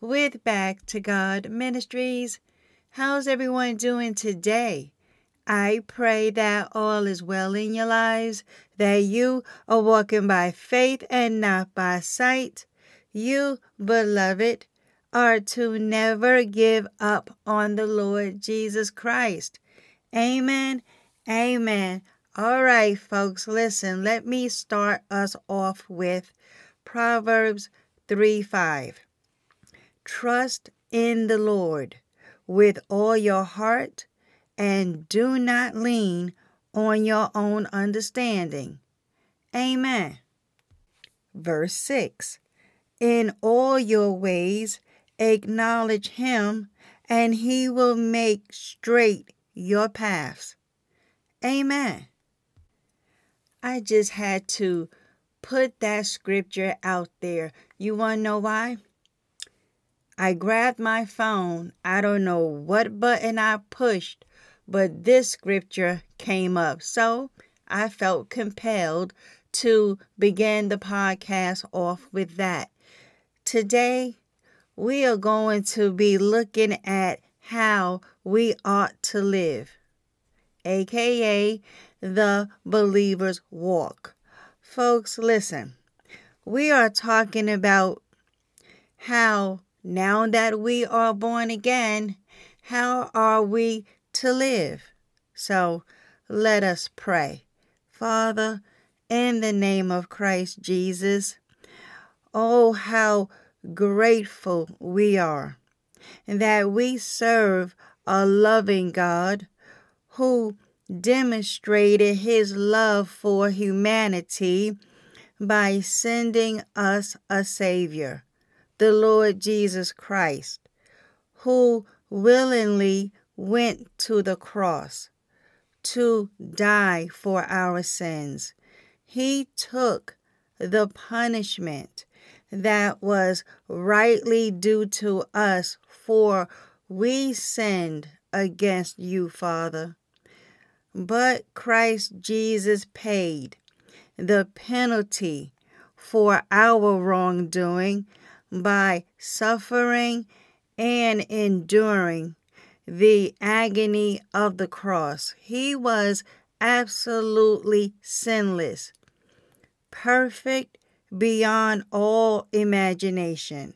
with Back to God Ministries. How's everyone doing today? I pray that all is well in your lives, that you are walking by faith and not by sight. You, beloved, are to never give up on the Lord Jesus Christ. Amen. Amen. All right, folks, listen, let me start us off with Proverbs 3 5. Trust in the Lord with all your heart and do not lean on your own understanding. Amen. Verse 6 In all your ways Acknowledge him, and he will make straight your paths. Amen. I just had to put that scripture out there. You want to know why? I grabbed my phone. I don't know what button I pushed, but this scripture came up. So I felt compelled to begin the podcast off with that. Today, we are going to be looking at how we ought to live, aka the believer's walk. Folks, listen, we are talking about how now that we are born again, how are we to live? So let us pray. Father, in the name of Christ Jesus, oh, how grateful we are that we serve a loving God who demonstrated his love for humanity by sending us a Savior, the Lord Jesus Christ, who willingly went to the cross to die for our sins. He took the punishment that was rightly due to us, for we sinned against you, Father. But Christ Jesus paid the penalty for our wrongdoing by suffering and enduring the agony of the cross. He was absolutely sinless, perfect beyond all imagination.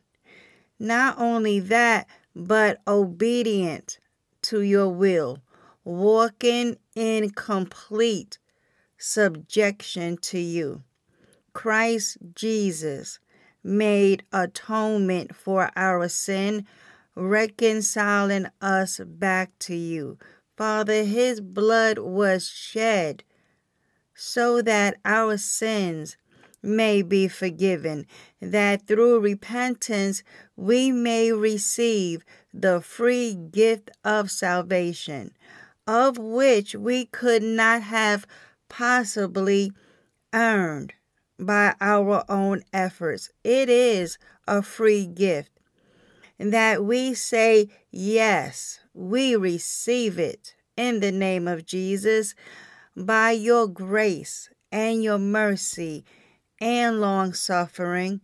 Not only that, but obedient to your will, walking in complete subjection to you. Christ Jesus made atonement for our sin, reconciling us back to you. Father, his blood was shed so that our sins may be forgiven, that through repentance we may receive the free gift of salvation, of which we could not have possibly earned by our own efforts. It is a free gift. And That we say, Yes, we receive it in the name of Jesus by your grace and your mercy and long suffering.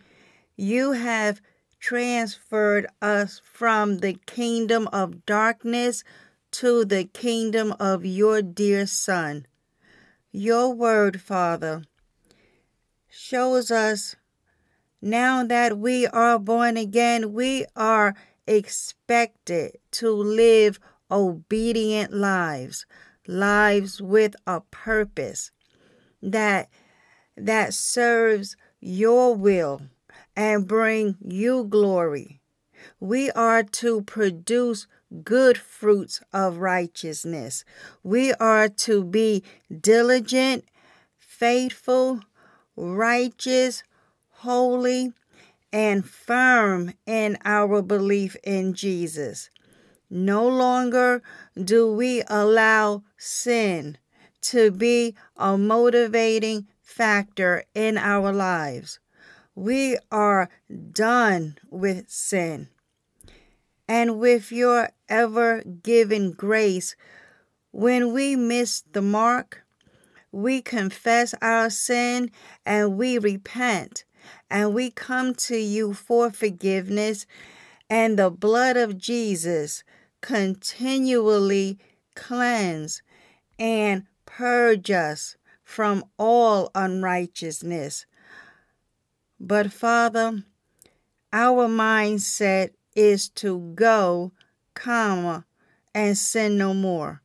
You have transferred us from the kingdom of darkness to the kingdom of your dear Son. Your word, Father, shows us now that we are born again, we are expected to live obedient lives, lives with a purpose that that serves your will and bring you glory. We are to produce good fruits of righteousness. We are to be diligent, faithful, righteous, holy, and firm in our belief in Jesus. No longer do we allow sin to be a motivating factor in our lives. We are done with sin. And with your ever giving grace, when we miss the mark, we confess our sin and we repent and we come to you for forgiveness, and the blood of Jesus continually cleanse and purge us from all unrighteousness. But Father, our mindset is to go, comma, and sin no more.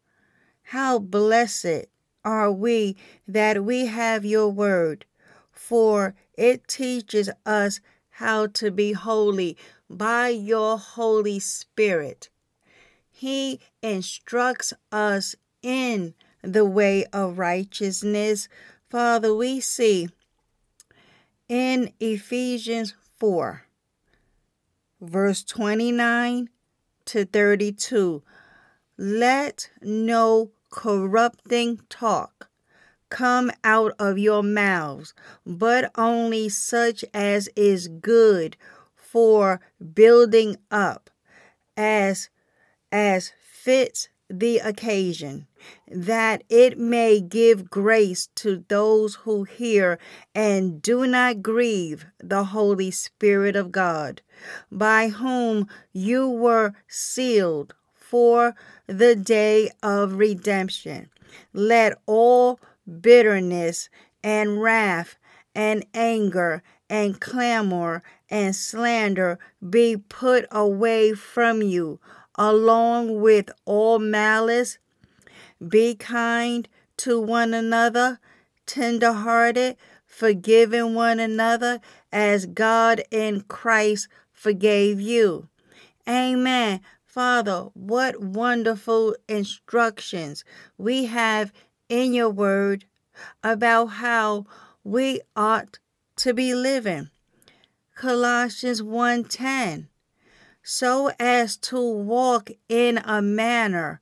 How blessed are we that we have your word, for it teaches us how to be holy by your Holy Spirit. He instructs us in the way of righteousness. Father, we see in Ephesians 4, verse 29 to 32 let no corrupting talk come out of your mouths, but only such as is good for building up, as as fits the occasion, that it may give grace to those who hear and do not grieve the Holy Spirit of God, by whom you were sealed for the day of redemption. Let all bitterness and wrath and anger and clamor and slander be put away from you, along with all malice. Be kind to one another, tender hearted, forgiving one another as God in Christ forgave you. Amen. Father, what wonderful instructions we have in your word about how we ought to be living. Colossians 1:10 so as to walk in a manner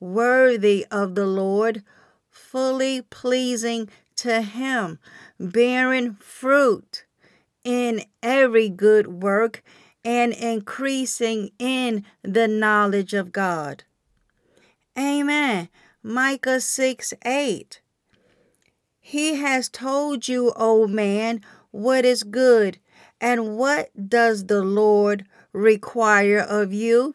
worthy of the Lord, fully pleasing to him, bearing fruit in every good work and increasing in the knowledge of God. Amen. Micah 6 8. He has told you, O man, what is good, and what does the Lord require of you?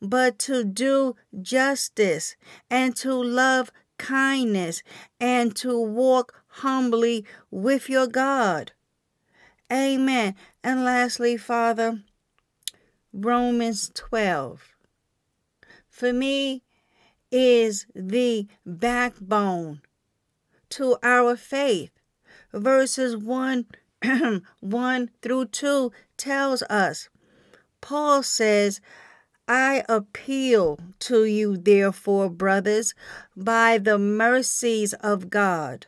But to do justice, and to love kindness, and to walk humbly with your God. Amen. And lastly, Father, Romans 12. For me, is the backbone to our faith. Verses 1, 1 through 2 tells us, Paul says, I appeal to you, therefore, brothers, by the mercies of God,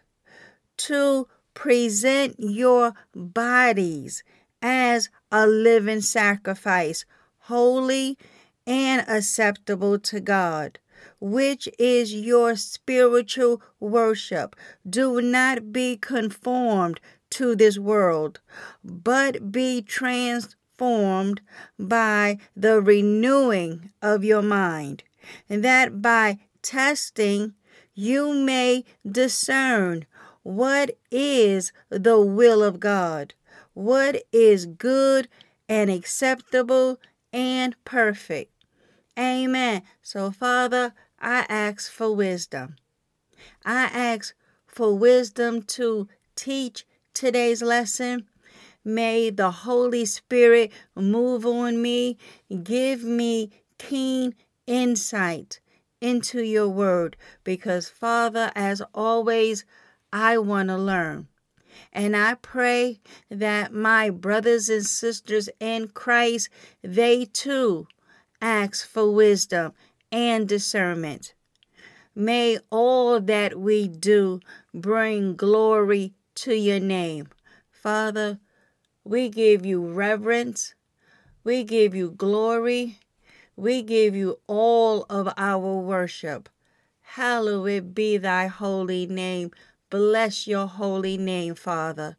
to present your bodies as a living sacrifice, holy and acceptable to God which is your spiritual worship. Do not be conformed to this world, but be transformed by the renewing of your mind, and that by testing you may discern what is the will of God, what is good and acceptable and perfect. Amen. So, Father, I ask for wisdom. I ask for wisdom to teach today's lesson. May the Holy Spirit move on me, give me keen insight into your word because, Father, as always, I want to learn. And I pray that my brothers and sisters in Christ, they too ask for wisdom and discernment. May all that we do bring glory to your name. Father, we give you reverence, we give you glory, we give you all of our worship. Hallowed be thy holy name. Bless your holy name, Father.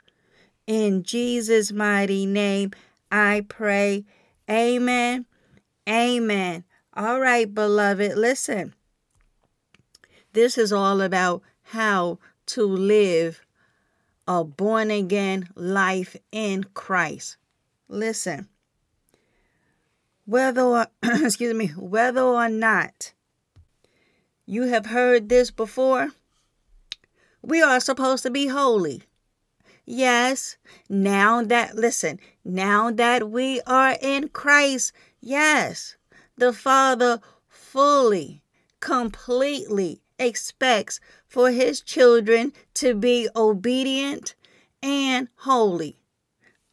In Jesus' mighty name, I pray. Amen. Amen. All right, beloved, listen. This is all about how to live a born again life in Christ. Listen. Whether or, excuse me, whether or not you have heard this before, we are supposed to be holy. Yes, now that, listen, now that we are in Christ, yes, the Father fully, completely expects for his children to be obedient and holy.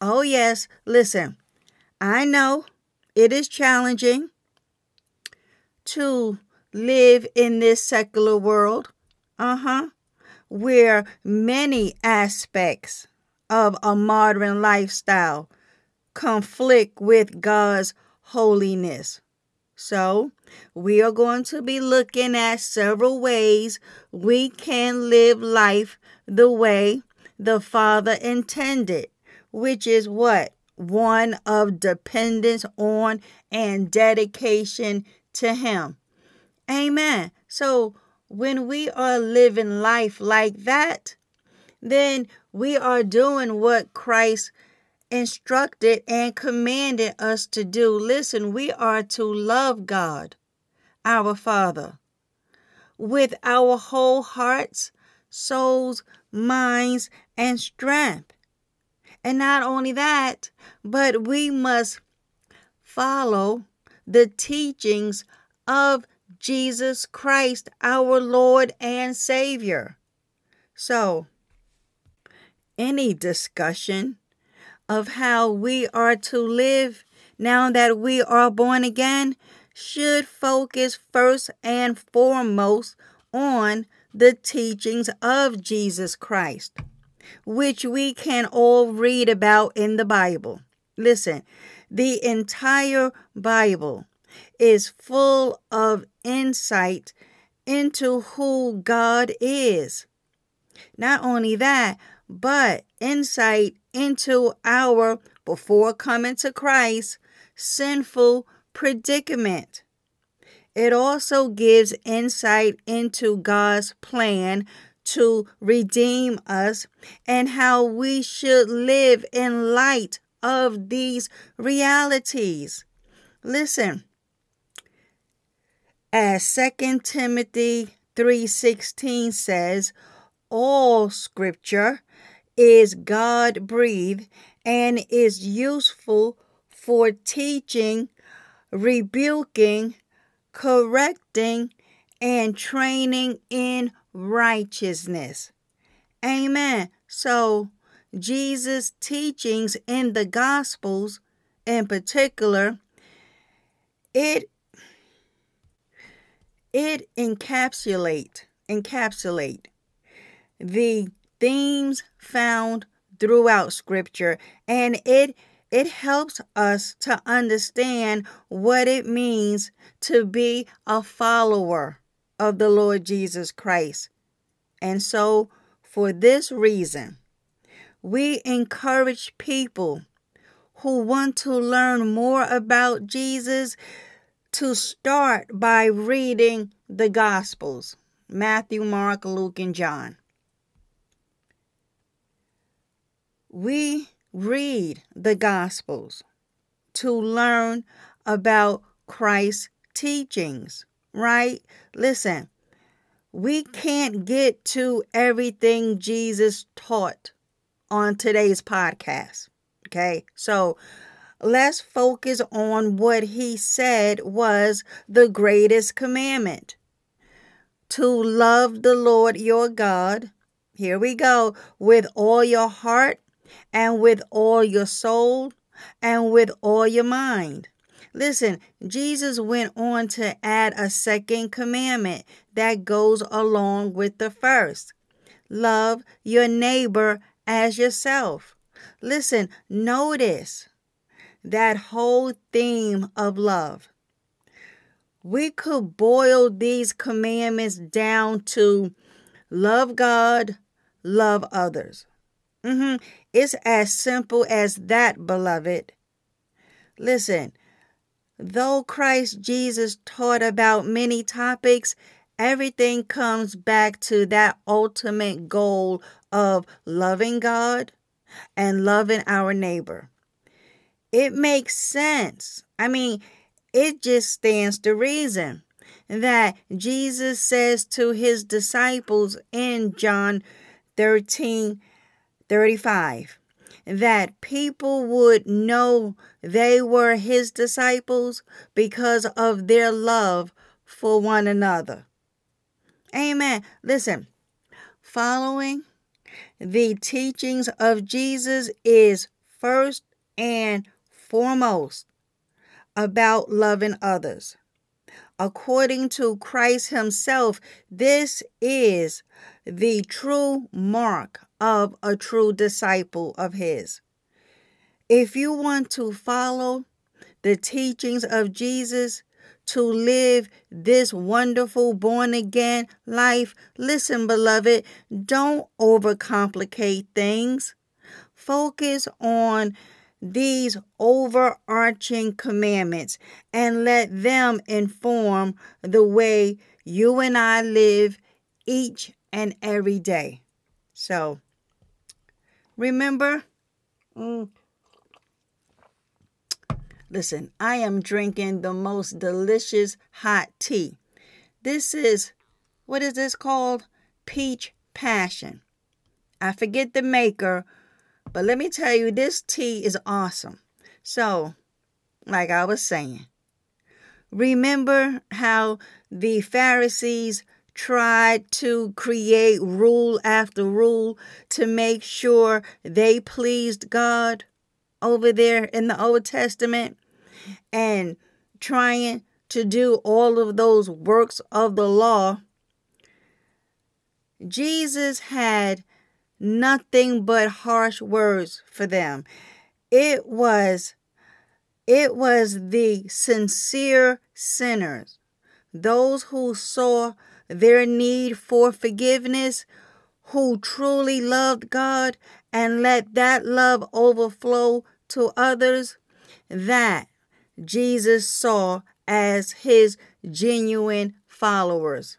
Oh, yes, listen, I know it is challenging to live in this secular world. Uh huh where many aspects of a modern lifestyle conflict with God's holiness. So, we are going to be looking at several ways we can live life the way the Father intended, which is what? One of dependence on and dedication to Him. Amen. So, when we are living life like that, then we are doing what Christ instructed and commanded us to do. Listen, we are to love God, our Father, with our whole hearts, souls, minds, and strength. And not only that, but we must follow the teachings of Jesus Christ, our Lord and Savior. So, any discussion of how we are to live now that we are born again should focus first and foremost on the teachings of Jesus Christ, which we can all read about in the Bible. Listen, the entire Bible is full of insight into who God is. Not only that, but insight into our, before coming to Christ, sinful predicament. It also gives insight into God's plan to redeem us and how we should live in light of these realities. Listen, as 2 Timothy 3:16 says, all scripture is God breathed and is useful for teaching, rebuking, correcting, and training in righteousness. Amen. So, Jesus' teachings in the Gospels, in particular, it it encapsulate encapsulate the themes found throughout scripture and it it helps us to understand what it means to be a follower of the Lord Jesus Christ. And so, for this reason, we encourage people who want to learn more about Jesus to start by reading the Gospels Matthew, Mark, Luke, and John. We read the Gospels to learn about Christ's teachings, right? Listen, we can't get to everything Jesus taught on today's podcast. Okay, so let's focus on what he said was the greatest commandment to love the Lord your God. Here we go with all your heart and with all your soul and with all your mind. Listen, Jesus went on to add a second commandment that goes along with the first love your neighbor as yourself. Listen, notice that whole theme of love. We could boil these commandments down to love God, love others. Mm-hmm. It's as simple as that, beloved. Listen, though Christ Jesus taught about many topics, everything comes back to that ultimate goal of loving God and loving our neighbor. It makes sense. I mean, it just stands to reason that Jesus says to his disciples in John 13 35 that people would know they were his disciples because of their love for one another. Amen. Listen, following the teachings of Jesus is first and foremost about loving others. According to Christ Himself, this is the true mark of a true disciple of His. If you want to follow the teachings of Jesus, to live this wonderful born again life, listen, beloved, don't overcomplicate things. Focus on these overarching commandments and let them inform the way you and I live each and every day. So, remember, mm, listen, I am drinking the most delicious hot tea. This is, what is this called? Peach Passion. I forget the maker, but let me tell you, this tea is awesome. So, like I was saying, remember how the Pharisees tried to create rule after rule to make sure they pleased God over there in the Old Testament and trying to do all of those works of the law. Jesus had nothing but harsh words for them. It was it was the sincere sinners, those who saw their need for forgiveness, who truly loved God and let that love overflow to others, that Jesus saw as his genuine followers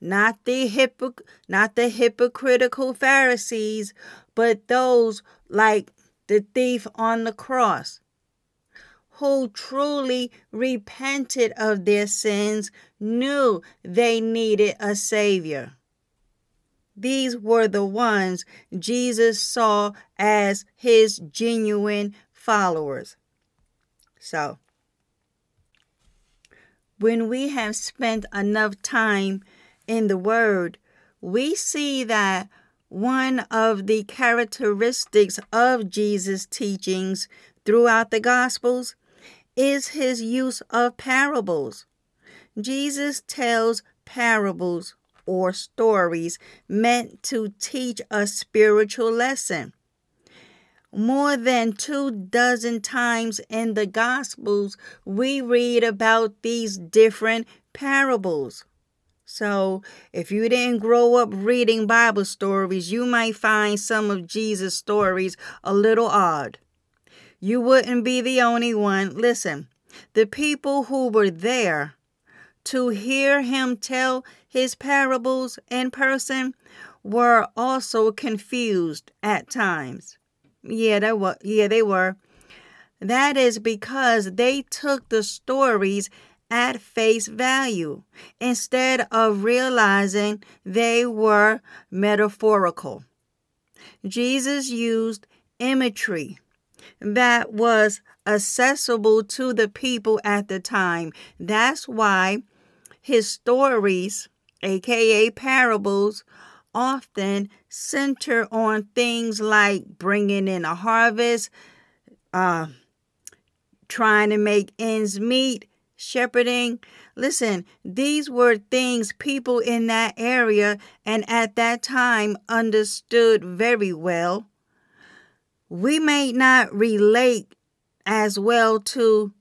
not the hypoc- not the hypocritical Pharisees, but those like the thief on the cross who truly repented of their sins, knew they needed a savior. These were the ones Jesus saw as his genuine followers. So, when we have spent enough time in the Word, we see that one of the characteristics of Jesus' teachings throughout the Gospels is his use of parables. Jesus tells parables or stories meant to teach a spiritual lesson. More than two dozen times in the Gospels, we read about these different parables. So, if you didn't grow up reading Bible stories, you might find some of Jesus' stories a little odd. You wouldn't be the only one. Listen, the people who were there to hear him tell his parables in person were also confused at times. Yeah, they were. Yeah, they were. That is because they took the stories at face value instead of realizing they were metaphorical. Jesus used imagery that was accessible to the people at the time. That's why his stories, aka parables, often center on things like bringing in a harvest, uh, trying to make ends meet, shepherding. Listen, these were things people in that area and at that time understood very well. We may not relate as well to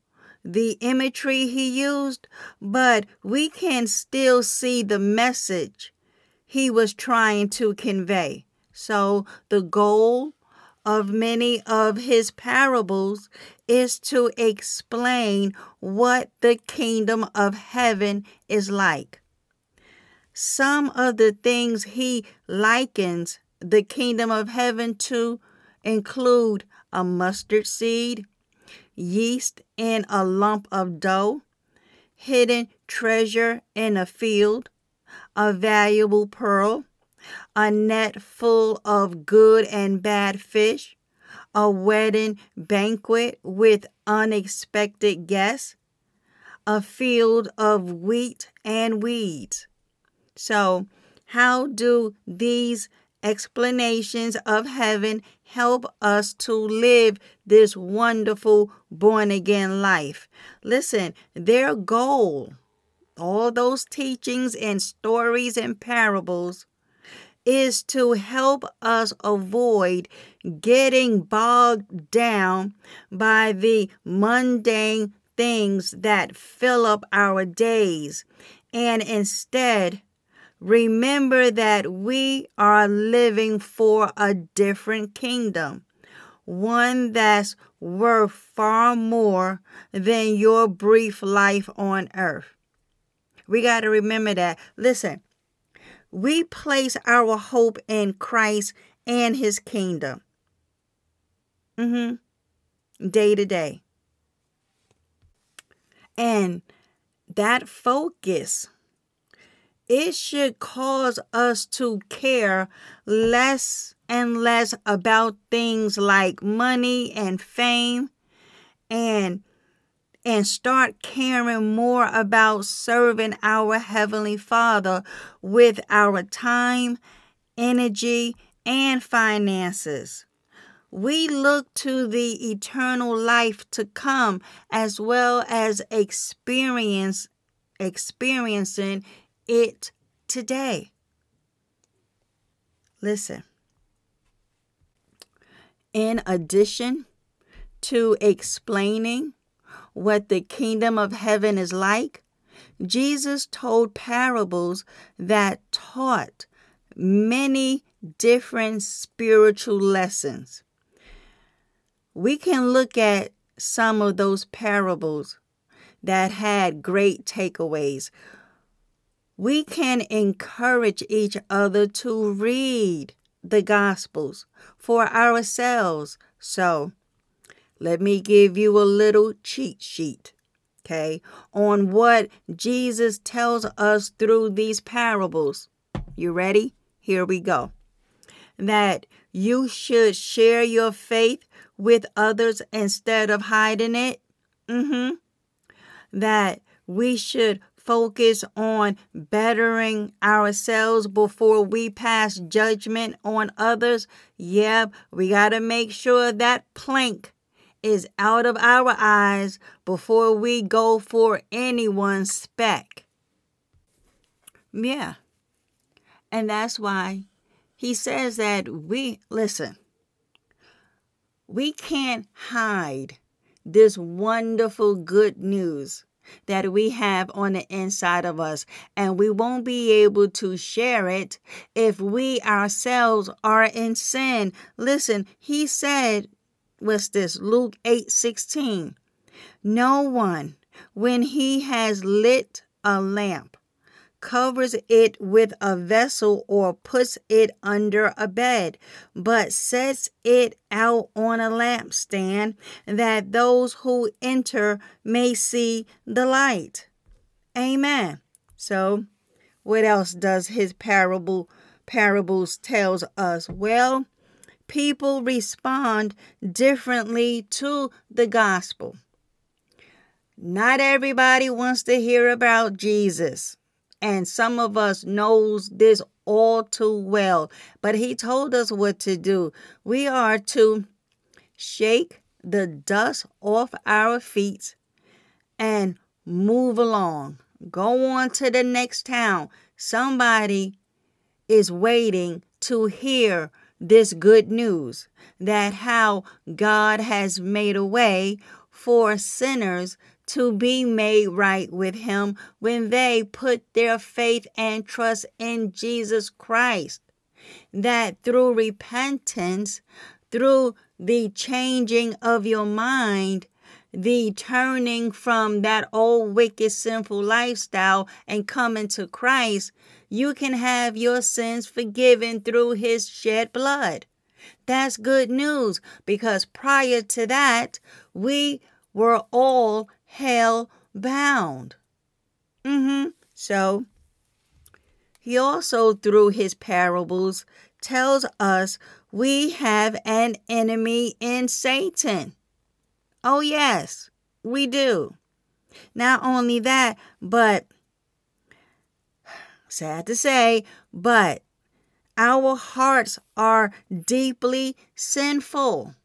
the imagery he used, but we can still see the message he was trying to convey. So, the goal of many of his parables is to explain what the kingdom of heaven is like. Some of the things he likens the kingdom of heaven to include a mustard seed, yeast in a lump of dough, hidden treasure in a field, a valuable pearl, a net full of good and bad fish, a wedding banquet with unexpected guests, a field of wheat and weeds. So, how do these explanations of heaven help us to live this wonderful born again life. Listen, their goal, all those teachings and stories and parables, is to help us avoid getting bogged down by the mundane things that fill up our days and instead Remember that we are living for a different kingdom, one that's worth far more than your brief life on earth. We got to remember that. Listen, we place our hope in Christ and his kingdom. Mm-hmm. Day to day. And that focus it should cause us to care less and less about things like money and fame and and start caring more about serving our heavenly Father with our time, energy, and finances. We look to the eternal life to come as well as experience experiencing it today. Listen. In addition to explaining what the kingdom of heaven is like, Jesus told parables that taught many different spiritual lessons. We can look at some of those parables that had great takeaways we can encourage each other to read the Gospels for ourselves. So, let me give you a little cheat sheet, okay, on what Jesus tells us through these parables. You ready? Here we go. That you should share your faith with others instead of hiding it. Mm-hmm. That we should focus on bettering ourselves before we pass judgment on others, yeah, we got to make sure that plank is out of our eyes before we go for anyone's speck. Yeah. And that's why he says that we, listen, we can't hide this wonderful good news that we have on the inside of us, and we won't be able to share it if we ourselves are in sin. Listen, he said, what's this? Luke 8 16. No one, when he has lit a lamp, covers it with a vessel or puts it under a bed, but sets it out on a lampstand that those who enter may see the light. Amen. So, what else does his parable parables tells us? Well, people respond differently to the gospel. Not everybody wants to hear about Jesus. And some of us knows this all too well. But he told us what to do. We are to shake the dust off our feet and move along. Go on to the next town. Somebody is waiting to hear this good news that how God has made a way for sinners to be made right with Him when they put their faith and trust in Jesus Christ. That through repentance, through the changing of your mind, the turning from that old wicked sinful lifestyle and coming to Christ, you can have your sins forgiven through his shed blood. That's good news because prior to that, we were all hell bound. Mm-hmm. So he also, through his parables, tells us we have an enemy in Satan. Oh, yes, we do. Not only that, but sad to say, but our hearts are deeply sinful.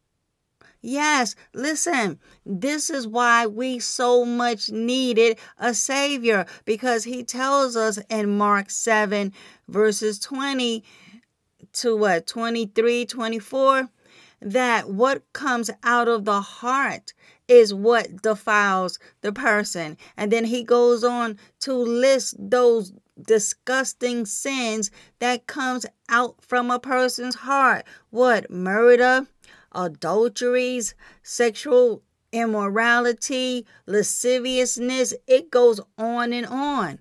Yes, listen, this is why we so much needed a Savior because He tells us in Mark 7, verses 20 to what, 23, 24, that what comes out of the heart is what defiles the person. And then He goes on to list those disgusting sins that comes out from a person's heart. What? Murder, adulteries, sexual immorality, lasciviousness. It goes on and on.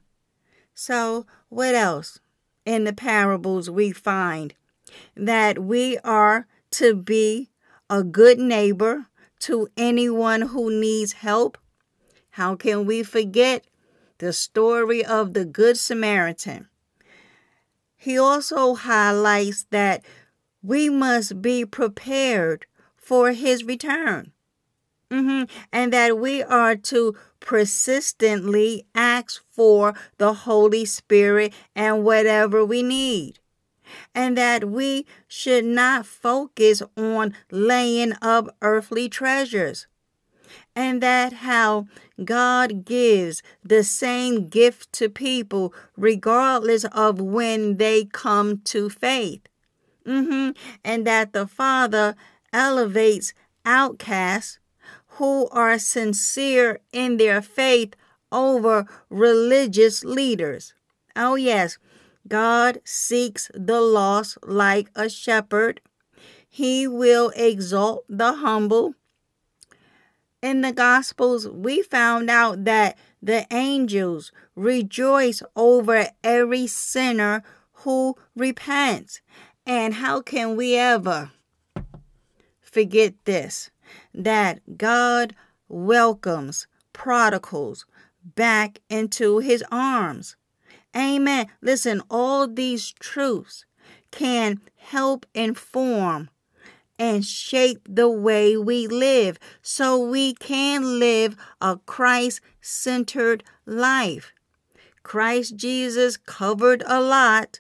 So, what else? In the parables, we find that we are to be a good neighbor to anyone who needs help. How can we forget the story of the Good Samaritan? He also highlights that we must be prepared for his return. Mm-hmm. And that we are to persistently ask for the Holy Spirit and whatever we need. And that we should not focus on laying up earthly treasures. And that how God gives the same gift to people regardless of when they come to faith. Mm-hmm. And that the Father elevates outcasts who are sincere in their faith over religious leaders. Oh, yes, God seeks the lost like a shepherd. He will exalt the humble. In the Gospels, we found out that the angels rejoice over every sinner who repents. And how can we ever forget this that God welcomes prodigals back into his arms? Amen. Listen, all these truths can help inform and shape the way we live so we can live a Christ centered life. Christ Jesus covered a lot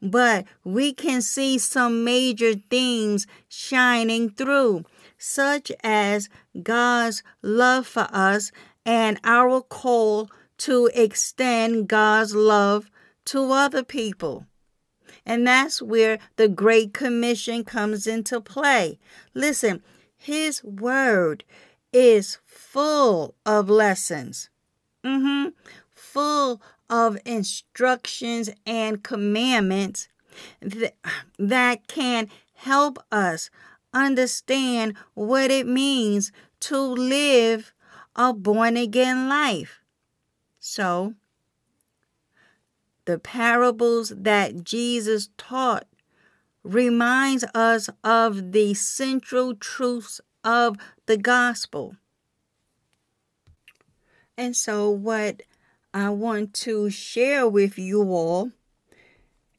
but we can see some major themes shining through, such as God's love for us and our call to extend God's love to other people. And that's where the Great Commission comes into play. Listen, His Word is full of lessons, mm-hmm. full of instructions and commandments that, that can help us understand what it means to live a born again life. So, the parables that Jesus taught reminds us of the central truths of the gospel. And so what I want to share with you all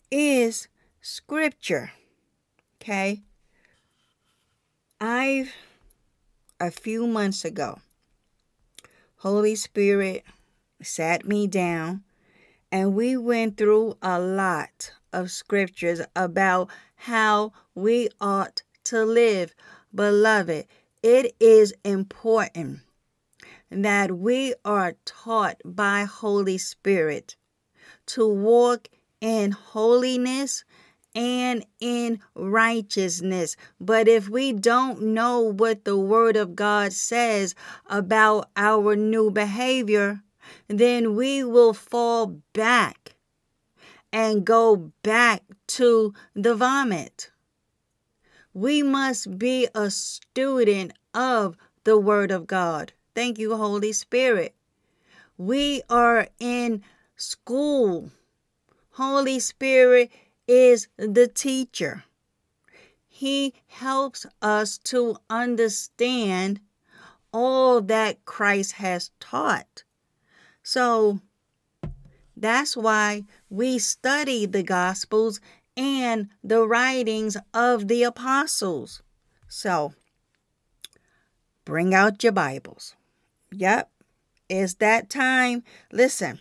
is scripture. Okay. I've, a few months ago, Holy Spirit sat me down and we went through a lot of scriptures about how we ought to live. Beloved, it is important that we are taught by Holy Spirit to walk in holiness and in righteousness. But if we don't know what the Word of God says about our new behavior, then we will fall back and go back to the vomit. We must be a student of the Word of God. Thank you, Holy Spirit. We are in school. Holy Spirit is the teacher. He helps us to understand all that Christ has taught. So that's why we study the Gospels and the writings of the apostles. So bring out your Bibles. Yep, it's that time. Listen,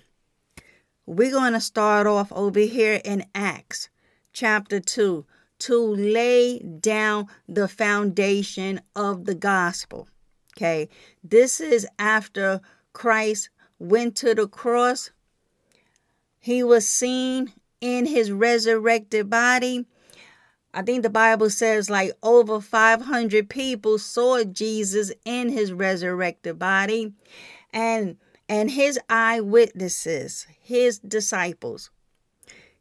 we're going to start off over here in Acts chapter 2 to lay down the foundation of the gospel. Okay, this is after Christ went to the cross. He was seen in his resurrected body. I think the Bible says like over 500 people saw Jesus in his resurrected body and and his eyewitnesses, his disciples.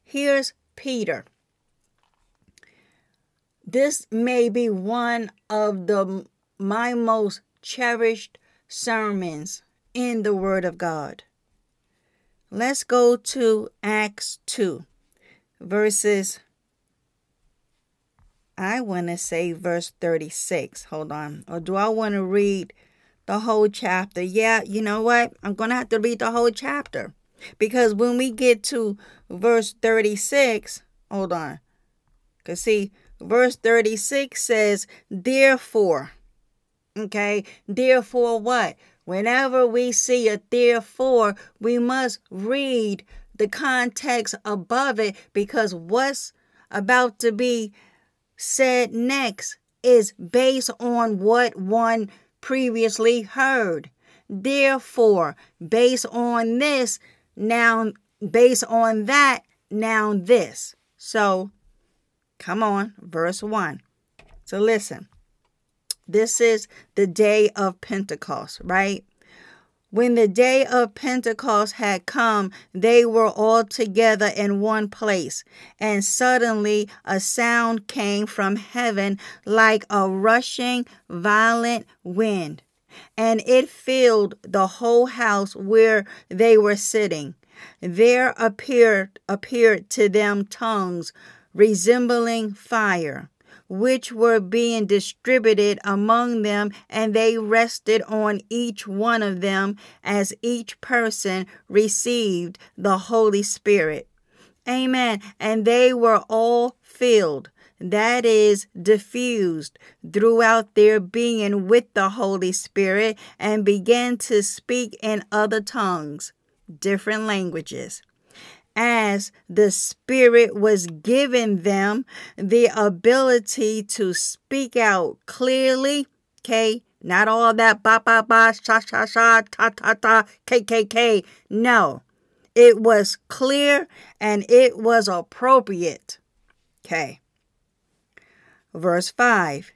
Here's Peter. This may be one of the my most cherished sermons in the Word of God. Let's go to Acts 2, verses, I want to say verse 36. Hold on. Or do I want to read the whole chapter? Yeah, you know what? I'm going to have to read the whole chapter. Because when we get to verse 36, hold on. Because see, verse 36 says, Therefore, okay, therefore what? Whenever we see a therefore, we must read the context above it because what's about to be said next is based on what one previously heard. Therefore, based on this, now based on that, now this. So, come on, verse 1. So, listen. This is the day of Pentecost, right? When the day of Pentecost had come, they were all together in one place, and suddenly a sound came from heaven like a rushing, violent wind, and it filled the whole house where they were sitting. There appeared appeared to them tongues resembling fire which were being distributed among them, and they rested on each one of them as each person received the Holy Spirit. Amen. And they were all filled, that is, diffused throughout their being with the Holy Spirit, and began to speak in other tongues, different languages as the Spirit was giving them the ability to speak out clearly. Okay, not all that ba ba ba, sha sha sha, ta ta ta, k k k. No, it was clear and it was appropriate. Okay. Verse 5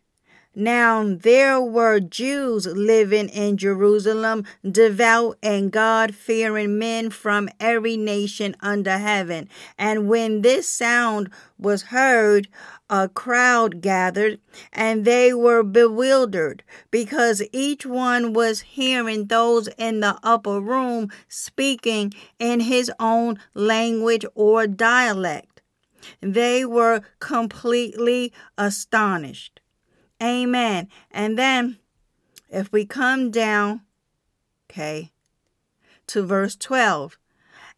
now there were Jews living in Jerusalem, devout and God fearing men from every nation under heaven. And when this sound was heard, a crowd gathered, and they were bewildered because each one was hearing those in the upper room speaking in his own language or dialect. They were completely astonished. Amen. And then if we come down, okay, to verse 12,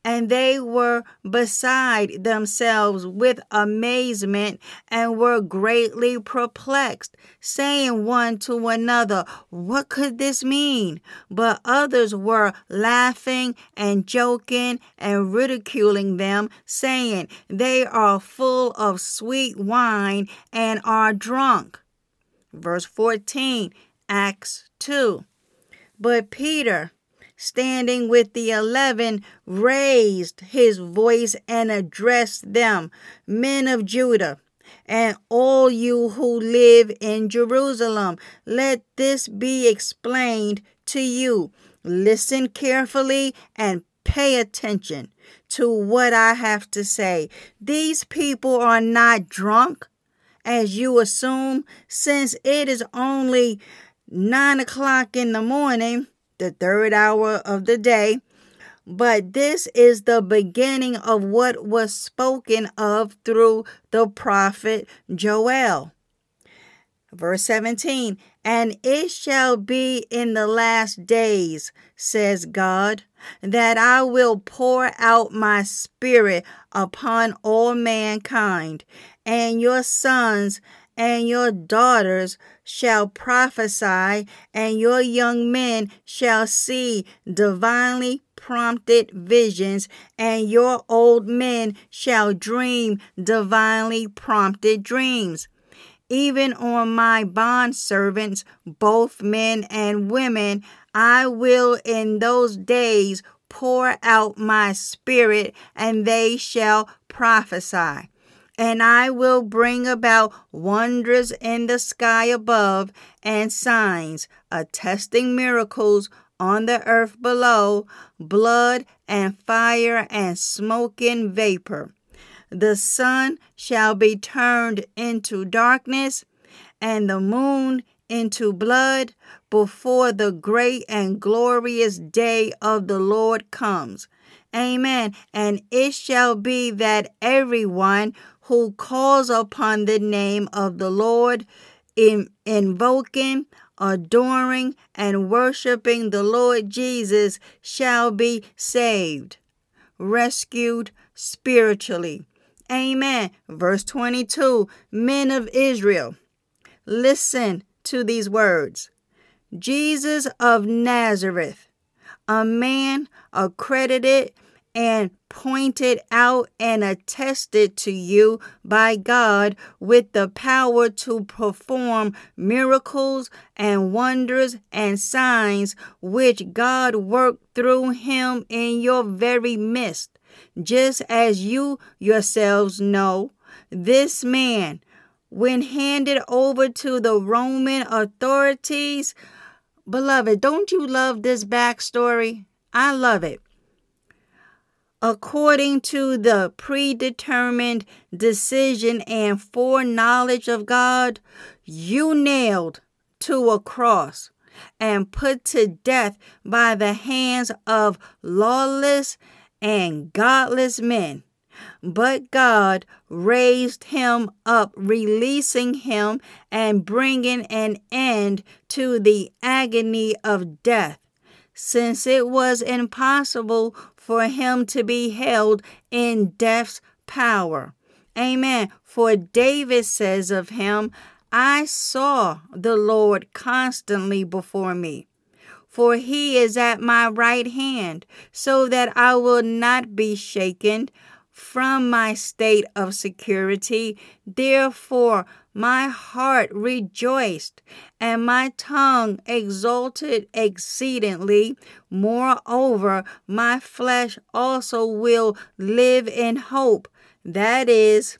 and they were beside themselves with amazement and were greatly perplexed, saying one to another, What could this mean? But others were laughing and joking and ridiculing them, saying, They are full of sweet wine and are drunk. Verse 14, Acts 2. But Peter, standing with the eleven, raised his voice and addressed them, Men of Judah, and all you who live in Jerusalem, let this be explained to you. Listen carefully and pay attention to what I have to say. These people are not drunk, as you assume, since it is only nine o'clock in the morning the third hour of the day. But this is the beginning of what was spoken of through the prophet Joel. Verse 17, and it shall be in the last days, says God, that I will pour out my spirit upon all mankind, and your sons and your daughters shall prophesy, and your young men shall see divinely prompted visions, and your old men shall dream divinely prompted dreams. Even on my bond servants, both men and women, I will in those days pour out my spirit, and they shall prophesy and I will bring about wonders in the sky above and signs attesting miracles on the earth below, blood and fire and smoking vapor. The sun shall be turned into darkness and the moon into blood before the great and glorious day of the Lord comes. Amen. And it shall be that everyone who calls upon the name of the Lord, in, invoking, adoring, and worshiping the Lord Jesus shall be saved, rescued spiritually. Amen. Verse 22 Men of Israel, listen to these words Jesus of Nazareth, a man accredited and pointed out and attested to you by God with the power to perform miracles and wonders and signs which God worked through him in your very midst. Just as you yourselves know, this man, when handed over to the Roman authorities, beloved, don't you love this backstory? I love it according to the predetermined decision and foreknowledge of God, you nailed to a cross and put to death by the hands of lawless and godless men. But God raised him up, releasing him and bringing an end to the agony of death, since it was impossible for him to be held in death's power. Amen. For David says of him, I saw the Lord constantly before me. For he is at my right hand, so that I will not be shaken from my state of security. Therefore, my heart rejoiced, and my tongue exulted exceedingly. Moreover, my flesh also will live in hope, that is,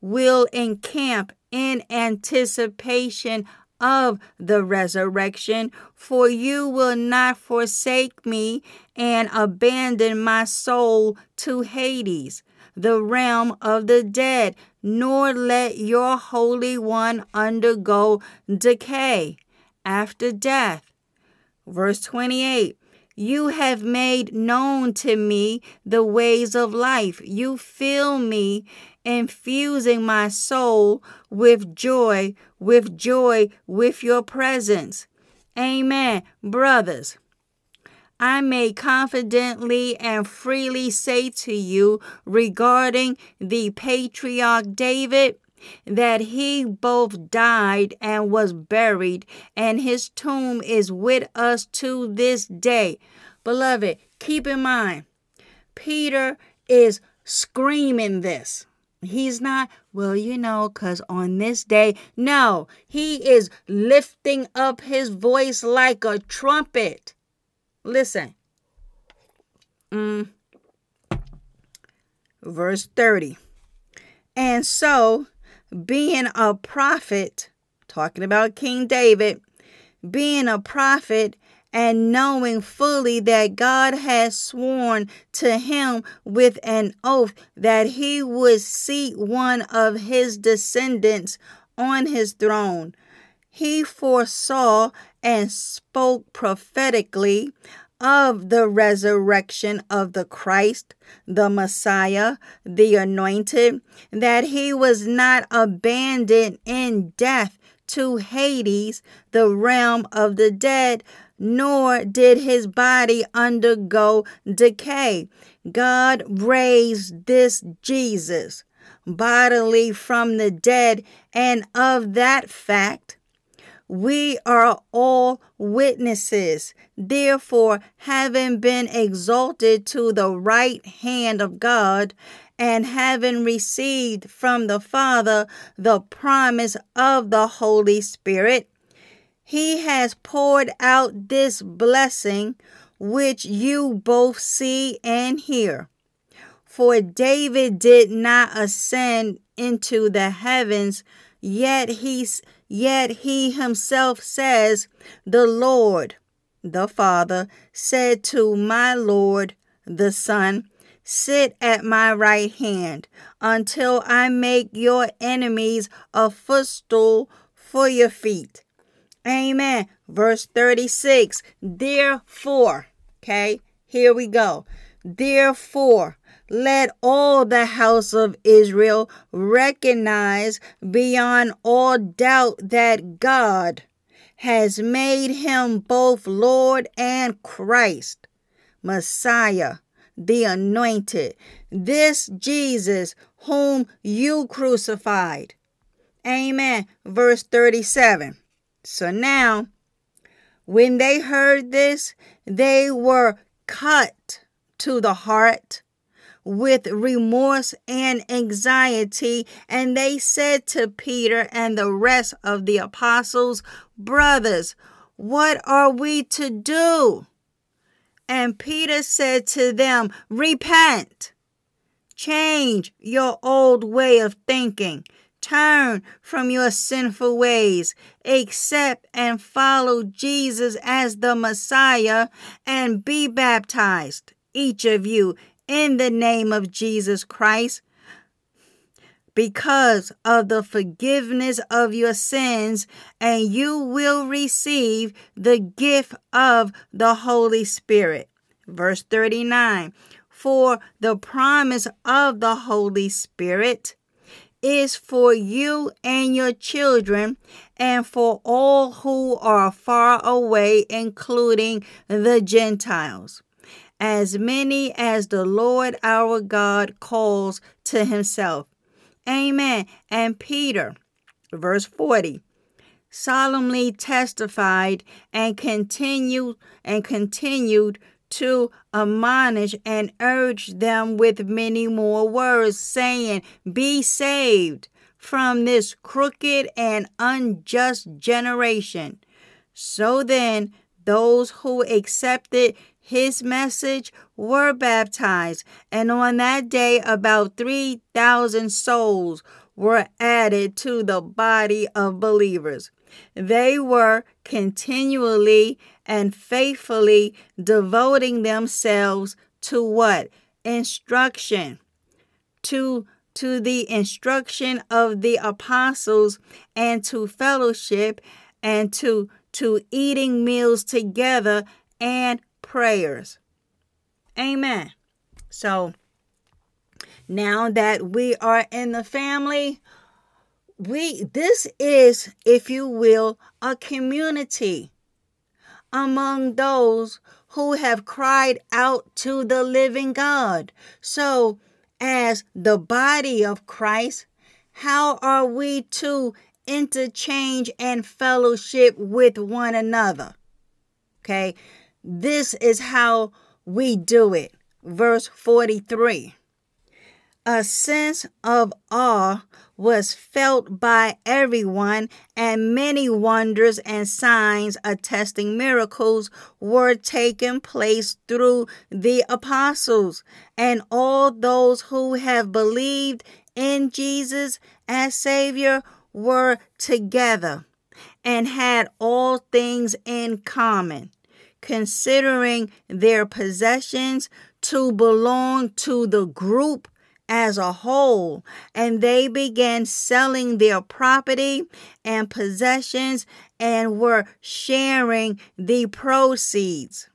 will encamp in anticipation of the resurrection, for you will not forsake me and abandon my soul to Hades, the realm of the dead nor let your Holy One undergo decay after death. Verse 28 You have made known to me the ways of life. You fill me, infusing my soul with joy, with joy, with your presence. Amen. Brothers, I may confidently and freely say to you regarding the patriarch David that he both died and was buried, and his tomb is with us to this day. Beloved, keep in mind, Peter is screaming this. He's not, well, you know, because on this day, no, he is lifting up his voice like a trumpet. Listen. Mm. Verse 30. And so, being a prophet, talking about King David, being a prophet and knowing fully that God has sworn to him with an oath that he would seat one of his descendants on his throne. He foresaw and spoke prophetically of the resurrection of the Christ, the Messiah, the Anointed, that he was not abandoned in death to Hades, the realm of the dead, nor did his body undergo decay. God raised this Jesus bodily from the dead, and of that fact, we are all witnesses. Therefore, having been exalted to the right hand of God, and having received from the Father the promise of the Holy Spirit, he has poured out this blessing which you both see and hear. For David did not ascend into the heavens, yet he's Yet he himself says, The Lord, the Father, said to my Lord, the Son, Sit at my right hand until I make your enemies a footstool for your feet. Amen. Verse 36. Therefore, okay, here we go. Therefore, let all the house of Israel recognize beyond all doubt that God has made him both Lord and Christ, Messiah, the anointed, this Jesus whom you crucified. Amen. Verse 37. So now, when they heard this, they were cut to the heart with remorse and anxiety. And they said to Peter and the rest of the apostles, Brothers, what are we to do? And Peter said to them, Repent, change your old way of thinking. Turn from your sinful ways, accept and follow Jesus as the Messiah, and be baptized, each of you, in the name of Jesus Christ because of the forgiveness of your sins, and you will receive the gift of the Holy Spirit. Verse 39 For the promise of the Holy Spirit is for you and your children, and for all who are far away, including the Gentiles as many as the Lord our God calls to himself. Amen. And Peter, verse 40, solemnly testified and continued and continued to admonish and urge them with many more words, saying, Be saved from this crooked and unjust generation. So then, those who accepted his message were baptized, and on that day about 3,000 souls were added to the body of believers. They were continually and faithfully devoting themselves to what? Instruction. To to the instruction of the apostles and to fellowship and to to eating meals together and prayers. Amen. So now that we are in the family, we this is, if you will, a community. among those who have cried out to the living God. So, as the body of Christ, how are we to interchange and fellowship with one another? Okay, this is how we do it. Verse 43 A sense of awe was felt by everyone, and many wonders and signs attesting miracles were taking place through the apostles. And all those who have believed in Jesus as Savior were together and had all things in common, considering their possessions to belong to the group as a whole, and they began selling their property and possessions and were sharing the proceeds.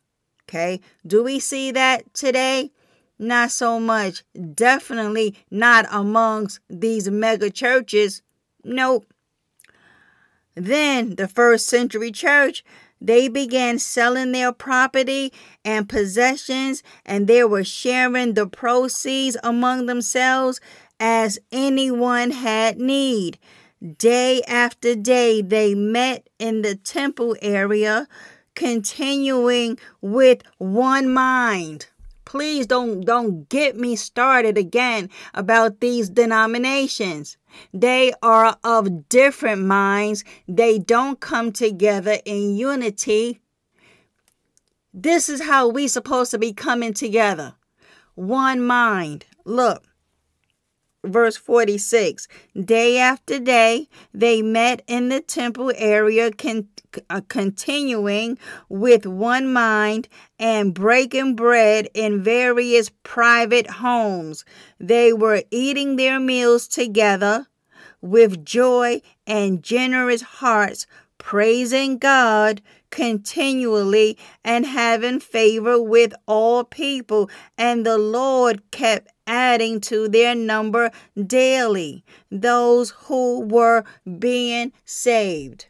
Okay, do we see that today? Not so much. Definitely not amongst these mega churches. Nope. Then the first century church they began selling their property and possessions, and they were sharing the proceeds among themselves as anyone had need. Day after day, they met in the temple area, continuing with one mind. Please don't don't get me started again about these denominations. They are of different minds. They don't come together in unity. This is how we supposed to be coming together. One mind. Look, verse 46 day after day they met in the temple area uh, continuing with one mind and breaking bread in various private homes they were eating their meals together with joy and generous hearts praising god continually and having favor with all people and the lord kept adding to their number daily those who were being saved.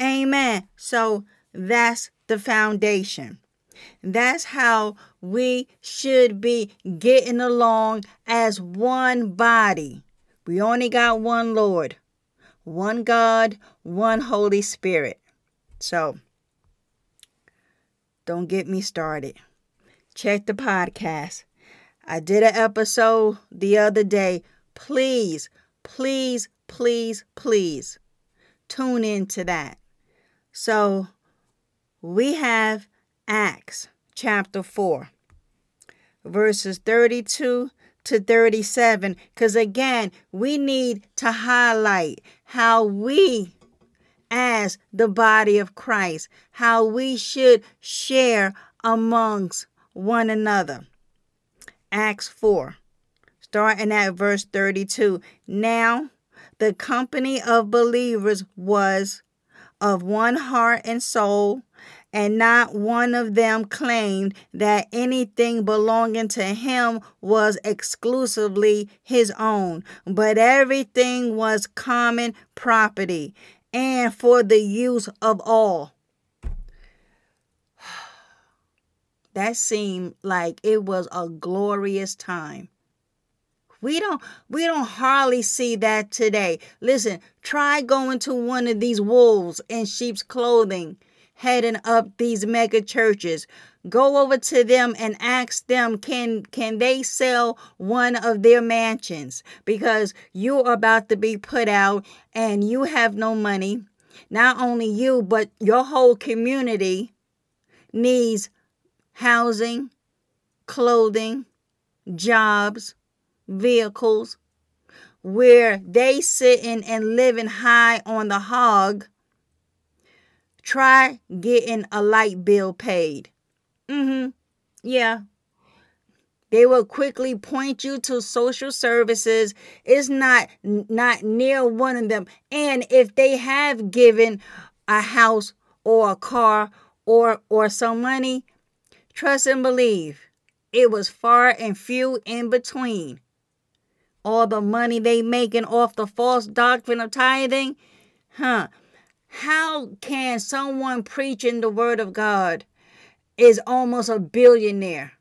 Amen. So that's the foundation. That's how we should be getting along as one body. We only got one Lord, one God, one Holy Spirit. So don't get me started. Check the podcast. I did an episode the other day. Please, please, please, please tune into that. So we have Acts chapter 4, verses 32 to 37. Because again, we need to highlight how we, as the body of Christ, how we should share amongst one another. Acts 4, starting at verse 32. Now, the company of believers was of one heart and soul, and not one of them claimed that anything belonging to him was exclusively his own, but everything was common property and for the use of all. that seemed like it was a glorious time. We don't we don't hardly see that today. Listen, try going to one of these wolves in sheep's clothing heading up these mega churches. Go over to them and ask them can can they sell one of their mansions because you're about to be put out and you have no money. Not only you but your whole community needs housing, clothing, jobs, vehicles, where they sitting and living high on the hog, try getting a light bill paid. Mm-hmm. Yeah. They will quickly point you to social services. It's not not near one of them. And if they have given a house or a car or or some money, Trust and believe. It was far and few in between. All the money they making off the false doctrine of tithing, huh? How can someone preaching the word of God is almost a billionaire?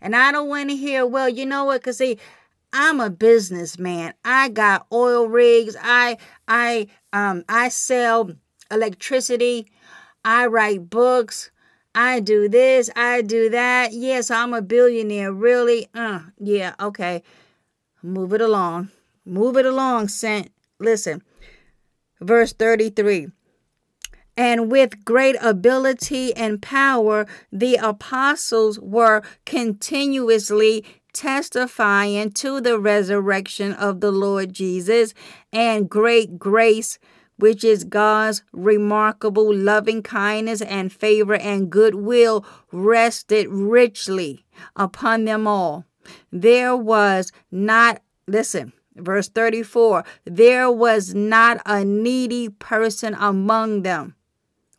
And I don't want to hear, well, you know what? Cause see, I'm a businessman. I got oil rigs. I I um I sell electricity. I write books. I do this, I do that. Yes, I'm a billionaire. Really? Uh, yeah, okay. Move it along. Move it along, Saint. Listen. Verse 33 and with great ability and power, the apostles were continuously testifying to the resurrection of the Lord Jesus, and great grace, which is God's remarkable loving kindness and favor and goodwill, rested richly upon them all. There was not, listen, verse 34 there was not a needy person among them